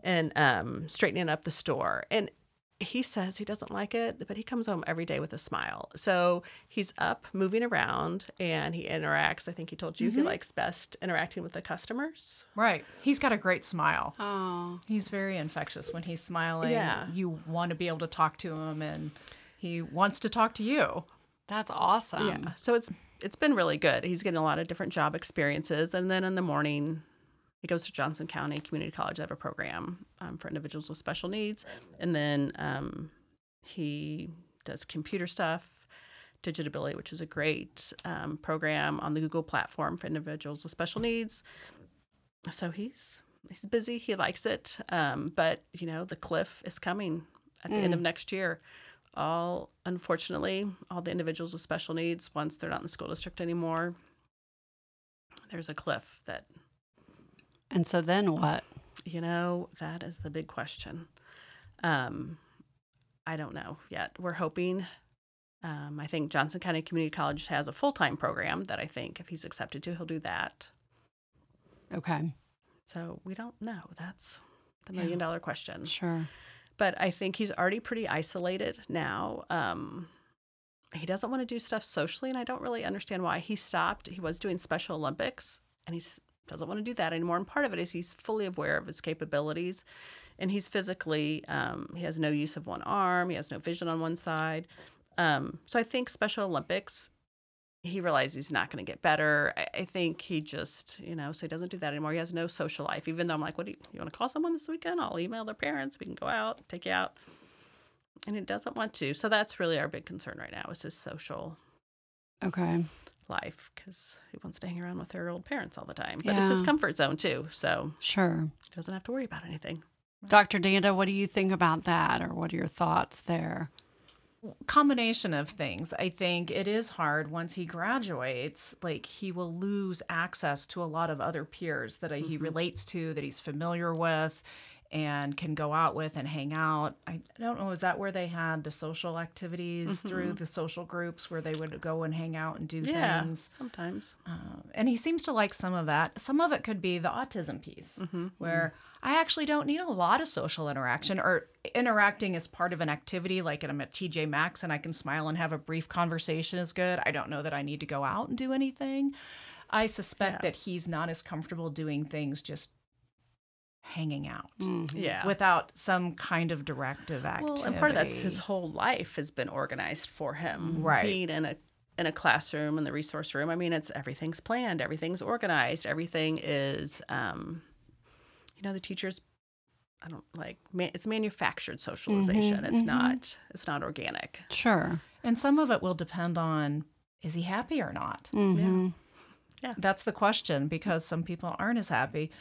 Speaker 3: and um, straightening up the store and he says he doesn't like it, but he comes home every day with a smile. So he's up, moving around, and he interacts. I think he told you he likes best interacting with the customers.
Speaker 4: Right. He's got a great smile.
Speaker 1: Oh,
Speaker 4: He's very infectious when he's smiling.
Speaker 3: Yeah.
Speaker 4: You want to be able to talk to him and he wants to talk to you.
Speaker 1: that's awesome.
Speaker 3: yeah. So it's it's been really good. He's getting a lot of different job experiences, and then in the morning. He goes to Johnson County Community College. They have a program um, for individuals with special needs. And then um, he does computer stuff, Digitability, which is a great um, program on the Google platform for individuals with special needs. So he's he's busy. He likes it. Um, but you know, the cliff is coming at the end of next year. All unfortunately, all the individuals with special needs, once they're not in the school district anymore, there's a cliff that
Speaker 1: And so then what?
Speaker 3: you know, that is the big question. Um, I don't know yet. We're hoping. Um, I think Johnson County Community College has a full time program that I think if he's accepted to, he'll do that.
Speaker 1: Okay,
Speaker 3: So we don't know. That's the million dollar question.
Speaker 1: sure.
Speaker 3: But I think he's already pretty isolated now. Um, he doesn't want to do stuff socially, and I don't really understand why. He stopped. He was doing Special Olympics, and he doesn't want to do that anymore. And part of it is he's fully aware of his capabilities, and he's physically. Um, he has no use of one arm. He has no vision on one side. Um, so I think Special Olympics. He realizes he's not going to get better. I, I think he just, you know, so he doesn't do that anymore. He has no social life. Even though I'm like, what do you, you want to call someone this weekend? I'll email their parents. We can go out, take you out. And he doesn't want to. So that's really our big concern right now is his social
Speaker 1: Okay.
Speaker 3: Life because he wants to hang around with their old parents all the time. But it's his comfort zone too. So
Speaker 1: Sure.
Speaker 3: he doesn't have to worry about anything.
Speaker 1: Dr. Danda, what do you think about that or what are your thoughts there?
Speaker 4: combination of things. I think it is hard once he graduates, like he will lose access to a lot of other peers that he mm-hmm. relates to, that he's familiar with and can go out with and hang out. I don't know, is that where they had the social activities through mm-hmm. the social groups where they would go and hang out and do
Speaker 3: Yeah,
Speaker 4: things?
Speaker 3: sometimes.
Speaker 4: Um, and he seems to like some of that. Some of it could be the autism piece, mm-hmm, mm-hmm. where I actually don't need a lot of social interaction or interacting as part of an activity, like I'm at TJ Maxx and I can smile and have a brief conversation is good. I don't know that I need to go out and do anything. I suspect
Speaker 3: Yeah.
Speaker 4: that he's not as comfortable doing things just hanging out
Speaker 3: Yeah.
Speaker 4: without some kind of directive activity.
Speaker 3: Well, and part of that's his whole life has been organized for him.
Speaker 4: Right.
Speaker 3: Being in a in a classroom in the resource room. I mean, it's everything's planned, everything's organized, everything is, um, you know, the teachers. I don't like man, it's manufactured socialization. it's not it's not organic.
Speaker 1: Sure.
Speaker 4: And some of it will depend on is he happy or not?
Speaker 1: hmm
Speaker 4: That's the question because some people aren't as happy.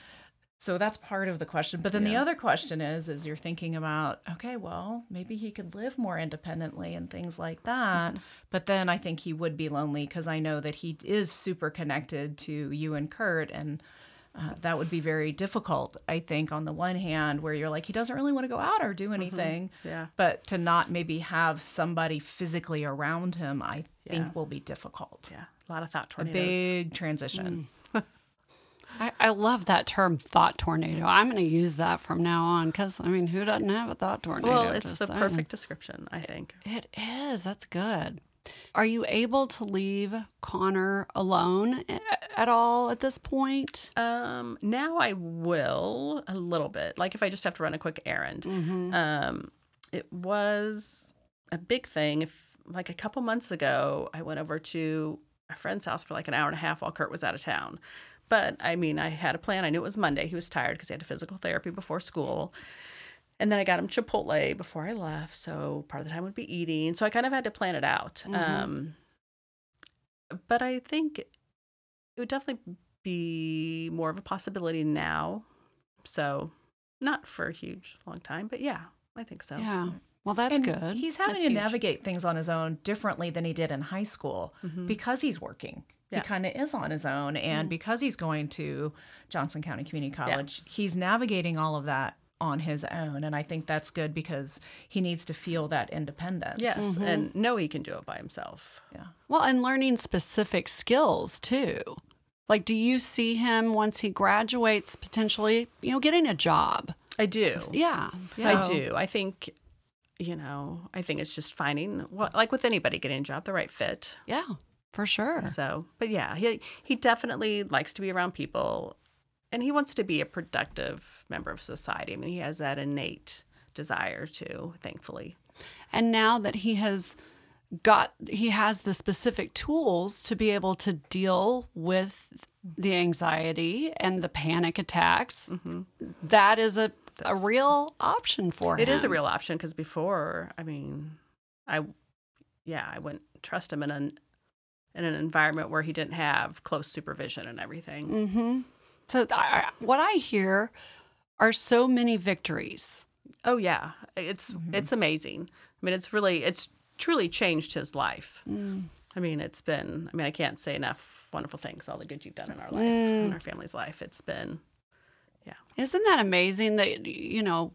Speaker 4: So that's part of the question. But then the other question is is you're thinking about, okay, well, maybe he could live more independently and things like that. But then I think he would be lonely because I know that he is super connected to you and Kurt and uh, that would be very difficult, I think, on the one hand, where you're like, he doesn't really want to go out or do anything.
Speaker 3: Yeah.
Speaker 4: But to not maybe have somebody physically around him, I
Speaker 3: Yeah.
Speaker 4: think will be difficult.
Speaker 3: Yeah. A lot of thought tornadoes.
Speaker 4: A big transition.
Speaker 1: I, I love that term thought tornado. I'm going to use that from now on because, I mean, who doesn't have a thought tornado?
Speaker 3: well, it's the
Speaker 1: saying.
Speaker 3: perfect description, I think.
Speaker 1: It is. That's good. Are you able to leave Connor alone at all at this point?
Speaker 3: Um, now I will a little bit. Like if I just have to run a quick errand. Um, it was a big thing. If like a couple months ago, I went over to a friend's house for like an hour and a half while Kurt was out of town. But I mean, I had a plan. I knew it was Monday. He was tired because he had a physical therapy before school. And then I got him Chipotle before I left. So part of the time would be eating. So I kind of had to plan it out. Um, but I think it would definitely be more of a possibility now. So not for a huge long time, but yeah, I think so.
Speaker 1: Yeah. Well, that's
Speaker 4: and
Speaker 1: good.
Speaker 4: He's having
Speaker 3: That's
Speaker 4: to
Speaker 3: huge.
Speaker 4: navigate things on his own differently than he did in high school
Speaker 3: Mhm.
Speaker 4: because he's working.
Speaker 3: Yeah.
Speaker 4: He kind of is on his own. And
Speaker 1: Mm.
Speaker 4: because he's going to Johnson County Community College, he's navigating all of that on his own. And I think that's good because he needs to feel that independence.
Speaker 3: Yes, and know he can do it by himself.
Speaker 4: Yeah.
Speaker 1: Well, and learning specific skills too. Like, do you see him once he graduates potentially, you know, getting a job?
Speaker 3: I do.
Speaker 1: Yeah.
Speaker 3: I do. I think, you know, I think it's just finding what, like with anybody getting a job, the right fit.
Speaker 1: Yeah, for sure.
Speaker 3: So, but yeah, he he definitely likes to be around people, and he wants to be a productive member of society. I mean, he has that innate desire to, thankfully.
Speaker 1: And now that he has got, he has the specific tools to be able to deal with the anxiety and the panic attacks. Mm-hmm. That is a, a real option for him.
Speaker 3: It is a real option because before, I mean, I, yeah, I wouldn't trust him in an in an environment where he didn't have close supervision and everything.
Speaker 1: Mm-hmm. So, I, what I hear are so many victories.
Speaker 3: Oh yeah, it's mm-hmm. it's amazing. I mean, it's really it's truly changed his life. Mm. I mean, it's been. I mean, I can't say enough wonderful things. All the good you've done in our life, mm. in our family's life. It's been. Yeah.
Speaker 1: Isn't that amazing that, you know,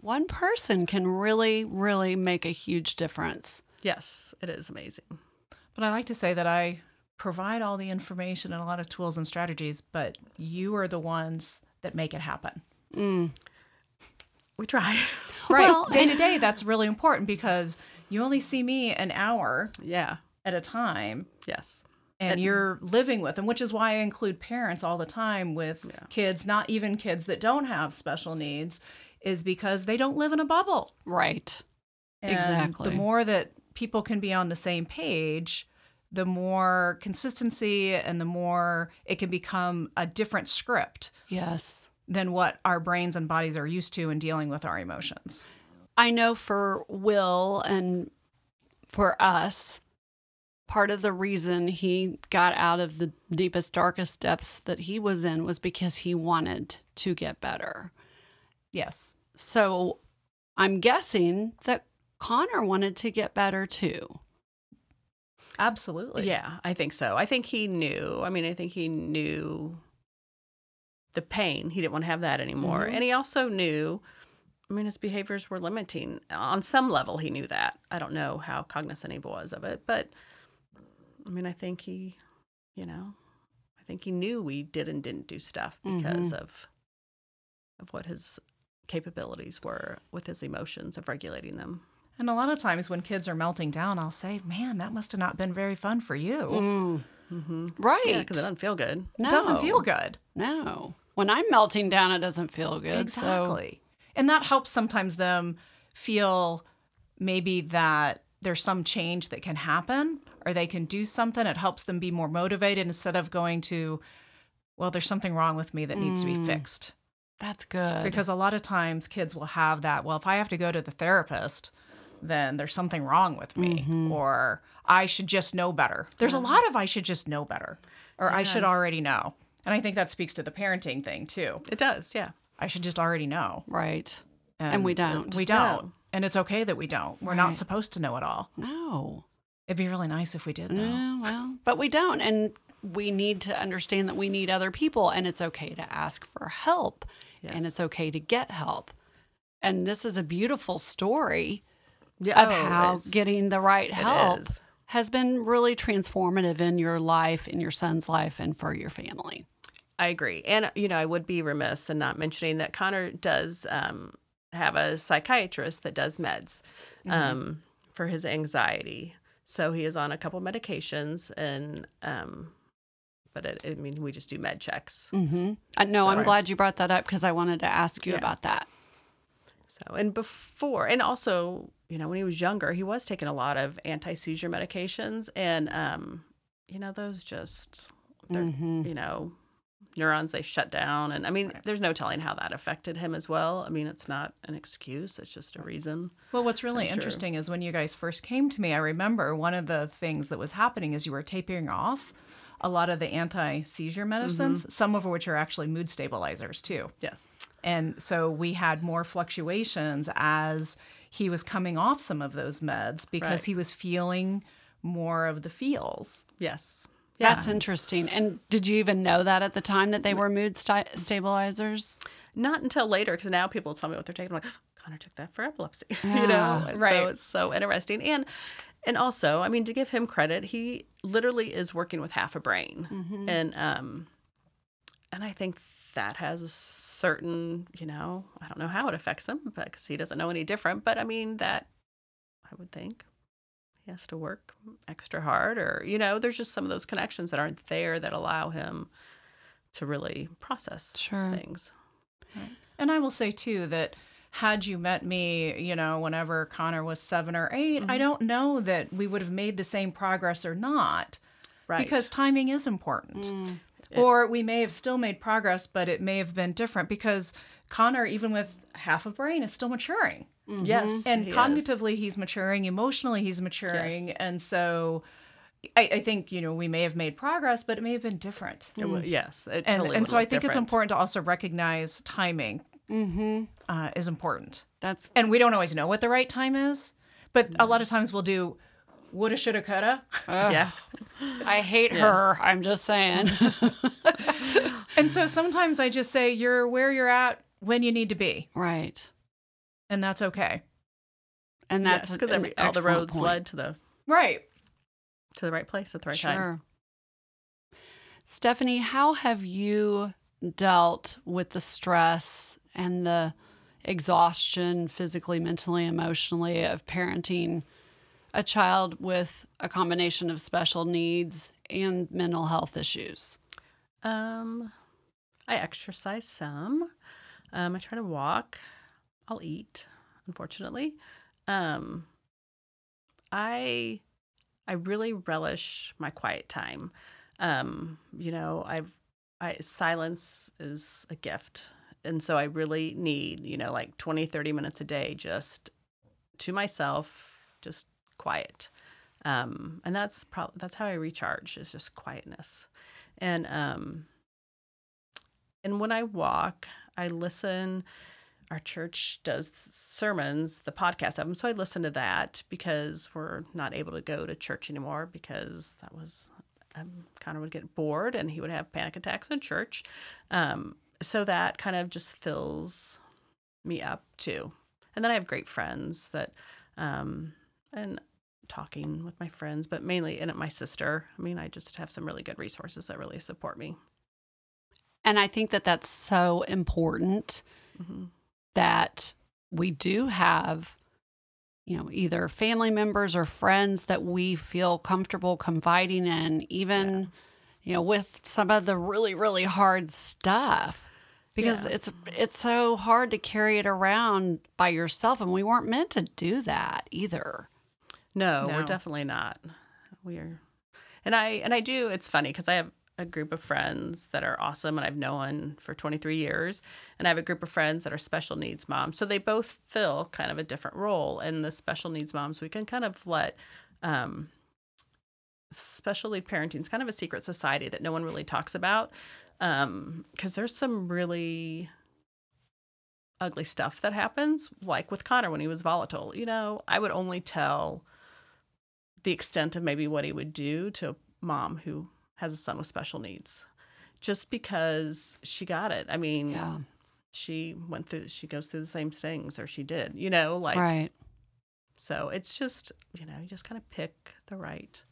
Speaker 1: one person can really, really make a huge difference?
Speaker 3: Yes, it is amazing.
Speaker 4: But I like to say that I provide all the information and a lot of tools and strategies, but you are the ones that make it happen. Mm.
Speaker 3: We try.
Speaker 4: Right.
Speaker 1: Well,
Speaker 4: day to day, that's really important because you only see me an hour
Speaker 3: yeah.
Speaker 4: at a time
Speaker 3: Yes.
Speaker 4: and you're living with them, which is why I include parents all the time with
Speaker 3: Yeah.
Speaker 4: kids, not even kids that don't have special needs, is because they don't live in a bubble.
Speaker 1: Right.
Speaker 4: And
Speaker 1: Exactly.
Speaker 4: The more that people can be on the same page, the more consistency and the more it can become a different script
Speaker 1: Yes.
Speaker 4: than what our brains and bodies are used to in dealing with our emotions.
Speaker 1: I know for Will and for us, part of the reason he got out of the deepest, darkest depths that he was in was because he wanted to get better.
Speaker 4: Yes.
Speaker 1: So I'm guessing that Connor wanted to get better too.
Speaker 4: Absolutely.
Speaker 3: Yeah, I think so. I think he knew. I mean, I think he knew the pain. He didn't want to have that anymore.
Speaker 1: Mhm.
Speaker 3: And he also knew, I mean, his behaviors were limiting. On some level, he knew that. I don't know how cognizant he was of it, but I mean, I think he, you know, I think he knew we did and didn't do stuff because of of what his capabilities were with his emotions of regulating them.
Speaker 4: And a lot of times when kids are melting down, I'll say, Man, that must have not been very fun for you. Mm-hmm.
Speaker 1: Right.
Speaker 3: Yeah, because it doesn't feel good.
Speaker 1: no.
Speaker 4: It doesn't feel good.
Speaker 1: No. When I'm melting down, it doesn't feel good. So
Speaker 4: Exactly. And that helps sometimes them feel maybe that there's some change that can happen or they can do something. It helps them be more motivated instead of going to, well, there's something wrong with me that needs to be mm. fixed.
Speaker 1: that's good.
Speaker 4: Because a lot of times kids will have that, well, if I have to go to the therapist, then there's something wrong with me mm-hmm. or I should just know better. There's a lot of I should just know better or I should already know. And I think that speaks to the parenting thing too.
Speaker 3: It does, yeah.
Speaker 4: I should just already know.
Speaker 1: right. And we don't.
Speaker 4: We don't.
Speaker 3: No.
Speaker 4: And it's okay that we don't. We're not supposed to know it all.
Speaker 1: No.
Speaker 4: It'd be really nice if we did, though.
Speaker 1: Yeah, well, but we don't. And we need to understand that we need other people and it's okay to ask for help and it's okay to get help. And this is a beautiful story
Speaker 3: Yeah,
Speaker 1: of
Speaker 3: oh,
Speaker 1: how getting the right help
Speaker 3: is.
Speaker 1: has been really transformative in your life, in your son's life, and for your family.
Speaker 3: I agree. And, you know, I would be remiss in not mentioning that Connor does um, have a psychiatrist that does meds um, for his anxiety. So he is on a couple medications and, um, but it, I mean, we just do med checks.
Speaker 1: Mm-hmm. Uh, no, I'm glad you brought that up because I wanted to ask you
Speaker 3: Yeah.
Speaker 1: about that.
Speaker 3: So, and before, and also, you know, when he was younger, he was taking a lot of anti seizure medications. And, um, you know, those just, they're,
Speaker 1: Mhm.
Speaker 3: you know, neurons, they shut down. And I mean, there's no telling how that affected him as well. I mean, it's not an excuse, it's just a reason.
Speaker 4: Well, what's really
Speaker 3: sure.
Speaker 4: interesting is when you guys first came to me, I remember one of the things that was happening is you were tapering off a lot of the anti seizure medicines, some of which are actually mood stabilizers, too.
Speaker 3: Yes.
Speaker 4: And so we had more fluctuations as he was coming off some of those meds because
Speaker 3: Right.
Speaker 4: he was feeling more of the feels.
Speaker 3: Yes.
Speaker 1: That's interesting. And did you even know that at the time that they were mood sti- stabilizers?
Speaker 3: Not until later, because now people tell me what they're taking. I'm like, Connor took that for epilepsy, you know. And
Speaker 4: right.
Speaker 3: So it's so interesting, and and also, I mean, to give him credit, he literally is working with half a brain, and um, and I think that has a certain, you know, I don't know how it affects him, because he doesn't know any different. But I mean, that I would think he has to work extra hard, or you know, there's just some of those connections that aren't there that allow him to really process
Speaker 1: Sure.
Speaker 3: things.
Speaker 4: And I will say too that had you met me, you know, whenever Connor was seven or 8 I mm-hmm. don't know that we would have made the same progress or not.
Speaker 3: Right.
Speaker 4: Because timing is important. Mm. Or we may have still made progress, but it may have been different because Connor, even with half a brain, is still maturing.
Speaker 3: yes,
Speaker 4: And
Speaker 3: he is.
Speaker 4: cognitively, he's maturing. Emotionally, he's maturing.
Speaker 3: Yes.
Speaker 4: And so I, I think, you know, we may have made progress, but it may have been different.
Speaker 3: It wa- yes, it
Speaker 4: And,
Speaker 3: totally
Speaker 4: and
Speaker 3: would
Speaker 4: so I
Speaker 3: look
Speaker 4: think it's important to also recognize timing
Speaker 1: Mm-hmm.
Speaker 4: uh, is important.
Speaker 1: That's
Speaker 4: And we don't always know what the right time is, but a lot of times we'll do woulda, shoulda, coulda.
Speaker 3: Yeah,
Speaker 1: I hate her. I'm just saying.
Speaker 4: And so sometimes I just say, you're where you're at when you need to be,
Speaker 1: right.
Speaker 4: and that's okay.
Speaker 1: And that's
Speaker 3: because
Speaker 1: an
Speaker 3: all the roads
Speaker 1: point.
Speaker 3: led to the
Speaker 4: Right.
Speaker 3: to the right place at the right
Speaker 1: Sure.
Speaker 3: time.
Speaker 1: Stephanie, how have you dealt with the stress and the exhaustion physically, mentally, emotionally of parenting a child with a combination of special needs and mental health issues?
Speaker 3: Um, I exercise some. Um, I try to walk. I'll eat. Unfortunately, um, I I really relish my quiet time. Um, you know, I've I silence is a gift. And so I really need, you know, like 20, 30 minutes a day just to myself, just quiet. Um, and that's probably that's how I recharge is just quietness. And um and when I walk, I listen our church does sermons, the podcast of them. So I listen to that because we're not able to go to church anymore because that was um, of would get bored and he would have panic attacks in church. Um, so that kind of just fills me up too. And then I have great friends that, um, and talking with my friends, but mainly and my sister. I mean, I just have some really good resources that really support me.
Speaker 1: And I think that that's so important
Speaker 3: hmm
Speaker 1: that we do have you know, either family members or friends that we feel comfortable confiding in, even, you know, with some of the really, really hard stuff. Because
Speaker 3: Yeah.
Speaker 1: it's it's so hard to carry it around by yourself and we weren't meant to do that either.
Speaker 3: No,
Speaker 4: No.
Speaker 3: we're definitely not. We're, and I and I do. It's funny because I have a group of friends that are awesome, and I've known for 23 years, and I have a group of friends that are special needs moms. So they both fill kind of a different role. And the special needs moms, we can kind of let. Um, special need parenting is kind of a secret society that no one really talks about because there's some really ugly stuff that happens like with connor when he was volatile you know i would only tell the extent of maybe what he would do to a mom who has a son with special needs just because she got it i mean
Speaker 1: Yeah.
Speaker 3: she went through she goes through the same things or she did you know like
Speaker 1: right.
Speaker 3: so it's just you know you just kind of pick the right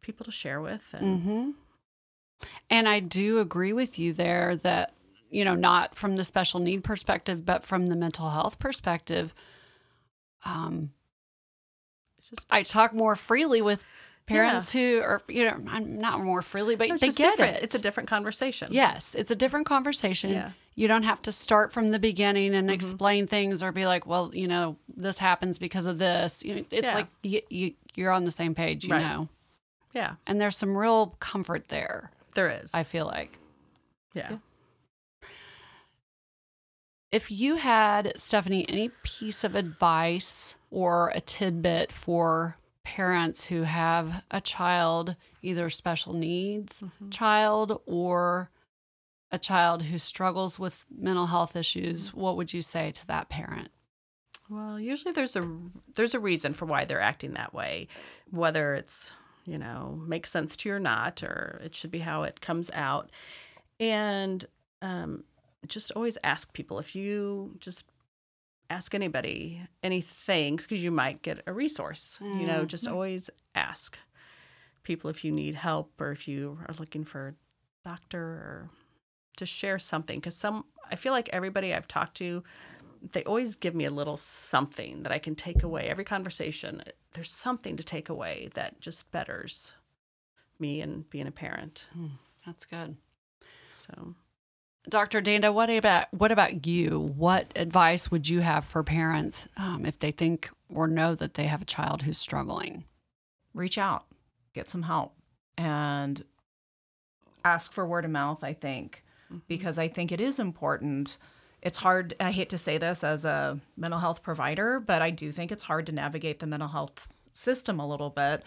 Speaker 3: people to share with and
Speaker 1: hmm And I do agree with you there that, you know, not from the special need perspective, but from the mental health perspective. Um,
Speaker 3: just
Speaker 1: I talk more freely with parents who are, you know, I'm not more freely, but
Speaker 3: no,
Speaker 1: they get
Speaker 3: different.
Speaker 1: it.
Speaker 3: it's a different conversation
Speaker 1: Yes, it's a different conversation.
Speaker 3: Yeah.
Speaker 1: You don't have to start from the beginning and
Speaker 3: Mhm.
Speaker 1: explain things or be like, well, you know, this happens because of this. You know, it's
Speaker 3: Yeah.
Speaker 1: like you, you, you're on the same page, you
Speaker 3: Right.
Speaker 1: know.
Speaker 3: yeah
Speaker 1: And there's some real comfort there,
Speaker 3: there is
Speaker 1: I feel like.
Speaker 3: yeah.
Speaker 1: If you had, Stephanie, any piece of advice or a tidbit for parents who have a child, either special needs
Speaker 3: Mhm.
Speaker 1: child or a child who struggles with mental health issues, what would you say to that parent?
Speaker 3: Well, usually there's a there's a reason for why they're acting that way, whether it's you know makes sense to you or not, or it should be how it comes out, and um, just always ask people if you just ask anybody anything because you might get a resource. You know, just
Speaker 1: Mhm.
Speaker 3: always ask people if you need help or if you are looking for a doctor or to share something because some I feel like everybody I've talked to they always give me a little something that I can take away. Every conversation, there's something to take away that just betters me and being a parent.
Speaker 1: That's good.
Speaker 3: So,
Speaker 1: Dr. Danda, what about what about you? What advice would you have for parents um, if they think or know that they have a child who's struggling?
Speaker 4: reach out, get some help, and ask for word of mouth, I think, because I think it is important. It's hard, I hate to say this as a mental health provider, but I do think it's hard to navigate the mental health system a little bit.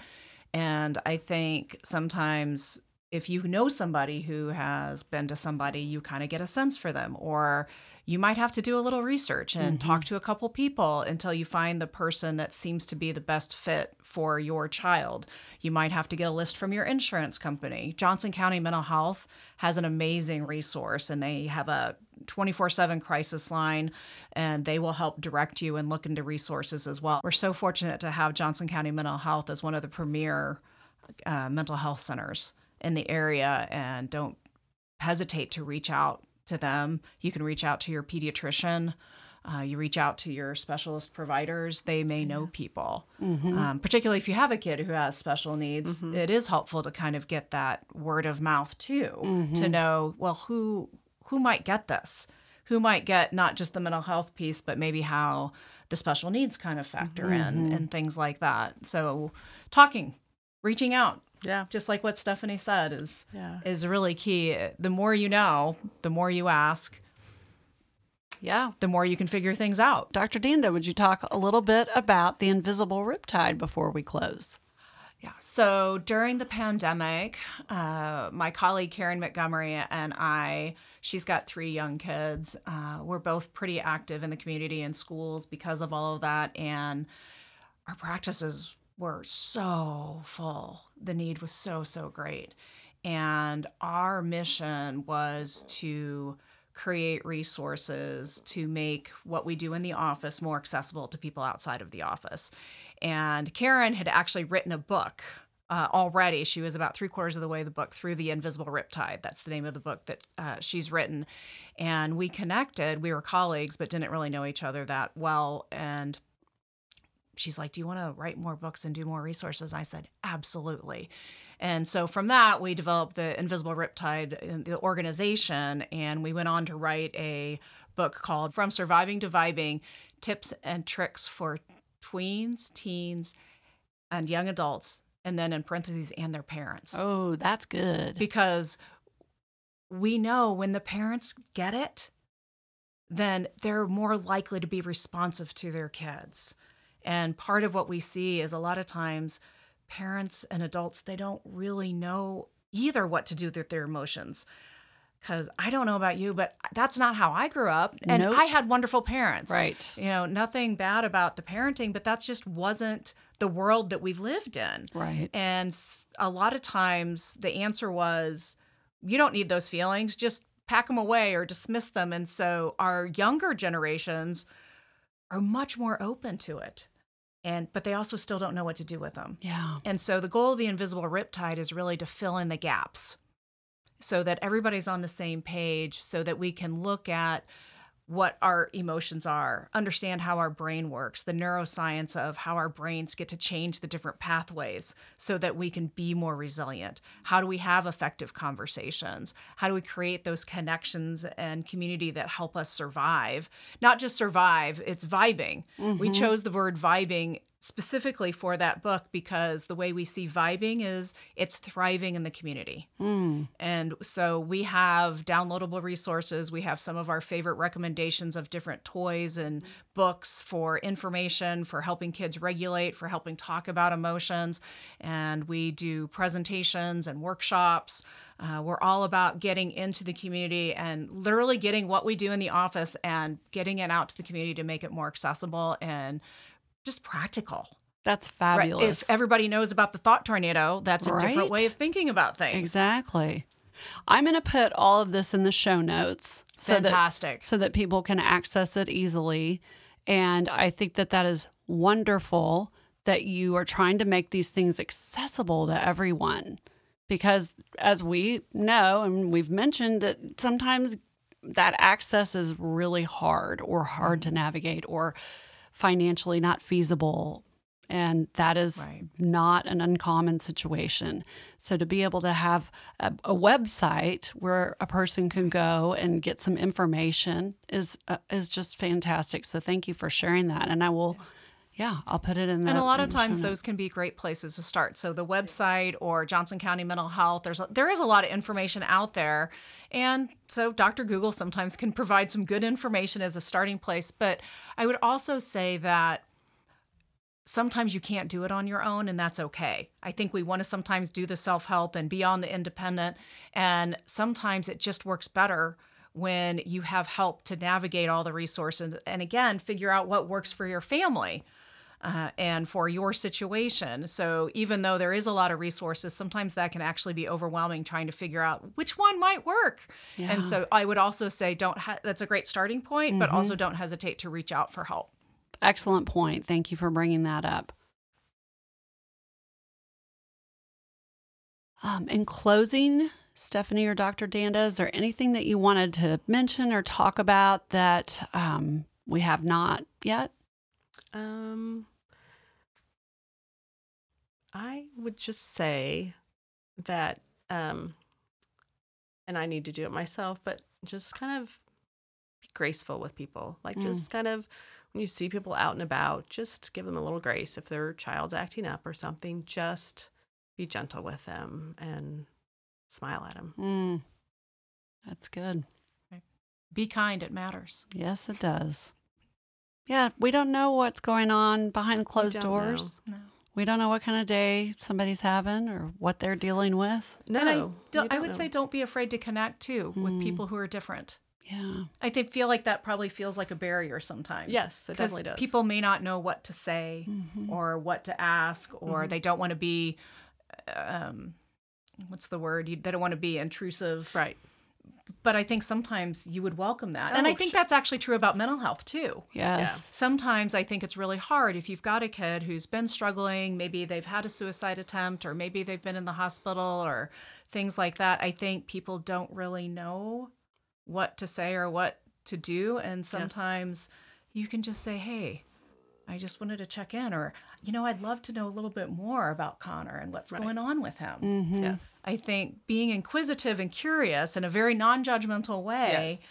Speaker 4: And I think sometimes if you know somebody who has been to somebody, you kind of get a sense for them, or you might have to do a little research and talk to a couple people until you find the person that seems to be the best fit for your child. You might have to get a list from your insurance company. Johnson County Mental Health has an amazing resource and they have a 24 7 crisis line and they will help direct you and look into resources as well. We're so fortunate to have Johnson County Mental Health as one of the premier uh, mental health centers in the area and don't hesitate to reach out to them. You can reach out to your pediatrician. Uh, you reach out to your specialist providers. They may know people, um, particularly if you have a kid who has special needs. It is helpful to kind of get that word of mouth too, to know well who who might get this, who might get not just the mental health piece, but maybe how the special needs kind of factor in and things like that. So, talking, reaching out,
Speaker 3: yeah,
Speaker 4: just like what Stephanie said, is
Speaker 3: yeah.
Speaker 4: is really key. The more you know, the more you ask,
Speaker 1: Yeah.
Speaker 4: the more you can figure things out.
Speaker 1: Dr. Danda, would you talk a little bit about the invisible riptide before we close?
Speaker 4: Yeah. So during the pandemic, uh, my colleague Carron Montgomery and I, she's got three young kids. Uh, we're both pretty active in the community and schools because of all of that. And our practices were so full. The need was so, so great. And our mission was to create resources to make what we do in the office more accessible to people outside of the office. And Carron had actually written a book uh, already. She was about three quarters of the way the book through the Invisible Riptide. That's the name of the book that uh, she's written. And we connected. We were colleagues, but didn't really know each other that well. And she's like, Do you want to write more books and do more resources? I said, Absolutely. And so from that, we developed the Invisible Riptide, uh, the organization, and we went on to write a book called From Surviving to Vibing Tips and Tricks for Tweens, Teens, and Young Adults. And then in parentheses, and their parents.
Speaker 1: Oh, that's good.
Speaker 4: Because we know when the parents get it, then they're more likely to be responsive to their kids. And part of what we see is a lot of times parents and adults, they don't really know either what to do with their emotions. Because I don't know about you, but that's not how I grew up. And
Speaker 1: Nope.
Speaker 4: I had wonderful parents.
Speaker 1: Right.
Speaker 4: You know, nothing bad about the parenting, but that just wasn't the world that we lived in.
Speaker 1: Right.
Speaker 4: And a lot of times the answer was, you don't need those feelings, just pack them away or dismiss them. And so our younger generations are much more open to it. And but they also still don't know what to do with them.
Speaker 1: Yeah.
Speaker 4: And so the goal of the invisible riptide is really to fill in the gaps so that everybody's on the same page so that we can look at what our emotions are, understand how our brain works, the neuroscience of how our brains get to change the different pathways so that we can be more resilient. How do we have effective conversations? How do we create those connections and community that help us survive? Not just survive, it's vibing. We mm-hmm. chose the word vibing specifically for that book because the way we see vibing is it's thriving in the community. And so we have downloadable resources. We have some of our favorite recommendations of different toys and books for information, for helping kids regulate, for helping talk about emotions. And we do presentations and workshops. Uh, we're all about getting into the community and literally getting what we do in the office and getting it out to the community to make it more accessible and just practical.
Speaker 1: That's
Speaker 4: Right.
Speaker 1: fabulous.
Speaker 4: If everybody knows about the thought tornado, that's a different way of thinking about things.
Speaker 1: Exactly. I'm going to put all of this in the show notes so that
Speaker 4: Fantastic.
Speaker 1: so that people can access it easily. And I think that that is wonderful that you are trying to make these things accessible to everyone. Because as we know, and we've mentioned that sometimes that access is really hard or hard to mm-hmm. navigate or financially not feasible. And that is
Speaker 4: Right.
Speaker 1: not an uncommon situation. So to be able to have a, a website where a person can go and get some information is uh, is just fantastic. So thank you for sharing that. And I will, yeah, I'll put it in. The,
Speaker 4: and a lot of
Speaker 1: in the show
Speaker 4: times those can be great places to start. So the website or Johnson County Mental Health, there's a, there is a lot of information out there, and so Dr. Google sometimes can provide some good information as a starting place. But I would also say that sometimes you can't do it on your own, and that's okay. I think we want to sometimes do the self help and be on the independent, and sometimes it just works better when you have help to navigate all the resources and again figure out what works for your family uh, and for your situation. So even though there is a lot of resources, sometimes that can actually be overwhelming trying to figure out which one might work. And so I would also say don't. Ha- that's a great starting point, but also don't hesitate to reach out for help.
Speaker 1: excellent point. Thank you for bringing that up. Um, in closing, Stephanie or Dr. Danda, is there anything that you wanted to mention or talk about that um, we have not yet?
Speaker 3: Um, I would just say that, um, and I need to do it myself, but just kind of be graceful with people. Like,
Speaker 1: Mm.
Speaker 3: just kind of when you see people out and about, just give them a little grace. If their child's acting up or something, just be gentle with them and smile at them.
Speaker 1: Mm, that's good.
Speaker 4: Be kind; it matters.
Speaker 1: Yes, it does. Yeah, we don't know what's going on behind closed
Speaker 3: don't know.
Speaker 1: doors.
Speaker 4: No.
Speaker 1: We don't know what kind of day somebody's having or what they're dealing with.
Speaker 3: No,
Speaker 4: and I, don't- I
Speaker 3: don't
Speaker 4: would
Speaker 3: know.
Speaker 4: say don't be afraid to connect too with
Speaker 1: Mm.
Speaker 4: people who are different.
Speaker 1: Yeah.
Speaker 4: I think feel like that probably feels like a barrier sometimes.
Speaker 3: Yes, it
Speaker 4: 'Cause
Speaker 3: definitely does.
Speaker 4: People may not know what to say
Speaker 1: Mhm.
Speaker 4: or what to ask, or
Speaker 3: Mhm.
Speaker 4: they don't want to be, um, what's the word? You, they don't want to be intrusive.
Speaker 3: right.
Speaker 4: But I think sometimes you would welcome that, and I
Speaker 3: Oh,
Speaker 4: think
Speaker 3: sure.
Speaker 4: that's actually true about mental health too.
Speaker 1: Yes.
Speaker 4: Sometimes I think it's really hard if you've got a kid who's been struggling, maybe they've had a suicide attempt, or maybe they've been in the hospital, or things like that. I think people don't really know what to say or what to do. And sometimes you can just say, hey, I just wanted to check in, or, you know, I'd love to know a little bit more about Connor and what's going on with him.
Speaker 1: Mm-hmm.
Speaker 3: Yes.
Speaker 4: I think being inquisitive and curious in a very non judgmental way
Speaker 3: Yes.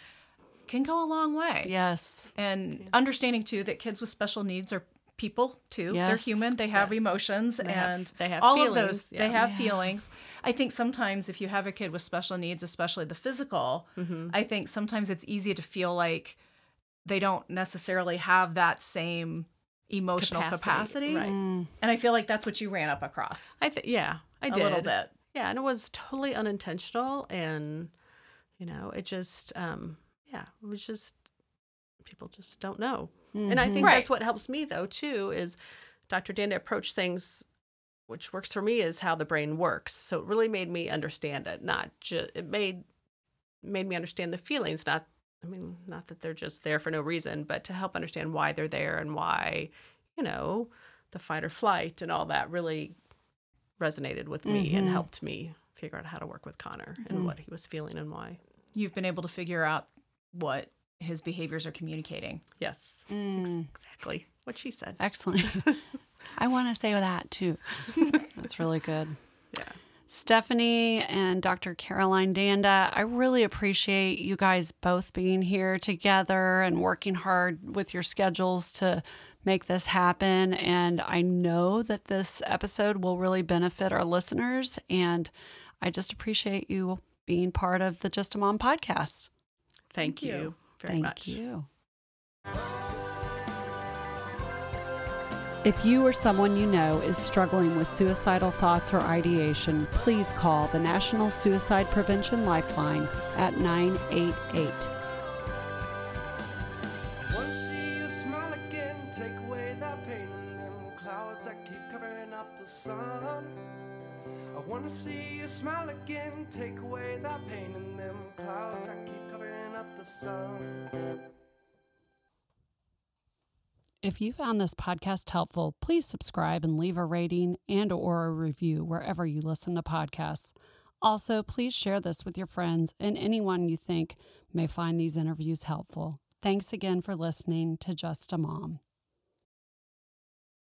Speaker 4: can go a long way.
Speaker 1: Yes.
Speaker 4: And understanding too that kids with special needs are people too.
Speaker 1: Yes.
Speaker 4: They're human, they have
Speaker 3: Yes.
Speaker 4: emotions
Speaker 3: have-
Speaker 4: and
Speaker 3: they have
Speaker 4: all of those
Speaker 3: yeah.
Speaker 4: they have
Speaker 1: Yeah.
Speaker 4: feelings. I think sometimes if you have a kid with special needs, especially the physical,
Speaker 3: Mm-hmm.
Speaker 4: I think sometimes it's easy to feel like they don't necessarily have that same emotional capacity.
Speaker 3: Capacity, right.
Speaker 1: Mm.
Speaker 4: And I feel like that's what you ran up across
Speaker 3: I think yeah, i did a
Speaker 4: little bit.
Speaker 3: Yeah, and it was totally unintentional, and you know, it just um, yeah, it was just people just don't know, and I think
Speaker 4: Right.
Speaker 3: that's what helps me though too is Dr. Danda approach things. Which works for me is how the brain works. So it really made me understand it. Not just it made made me understand the feelings. Not I mean, not that they're just there for no reason, but to help understand why they're there and why, you know, the fight or flight and all that really resonated with me and
Speaker 1: Mhm.
Speaker 3: helped me figure out how to work with Connor and
Speaker 1: Mm.
Speaker 3: what he was feeling and why.
Speaker 4: You've been able to figure out what his behaviors are communicating.
Speaker 3: Yes,
Speaker 1: Mm.
Speaker 3: exactly what she said.
Speaker 1: Excellent. I want to say that too. That's really good.
Speaker 3: Yeah.
Speaker 1: Stephanie and Dr. Caroline Danda, I really appreciate you guys both being here together and working hard with your schedules to make this happen. And I know that this episode will really benefit our listeners. And I just appreciate you being part of the Just a Mom podcast.
Speaker 3: Thank,
Speaker 4: you.
Speaker 3: you. very
Speaker 1: Thank
Speaker 3: much.
Speaker 1: you. If you or someone you know is struggling with suicidal thoughts or ideation, please call the National Suicide Prevention Lifeline at 988.
Speaker 2: Want to see you smile again, take away that pain in them clouds that keep covering up the sun. I want to see you smile again, take away that pain in them clouds that keep covering up the sun.
Speaker 1: If you found this podcast helpful, please subscribe and leave a rating and or a review wherever you listen to podcasts. Also, please share this with your friends and anyone you think may find these interviews helpful. Thanks again for listening to Just a Mom.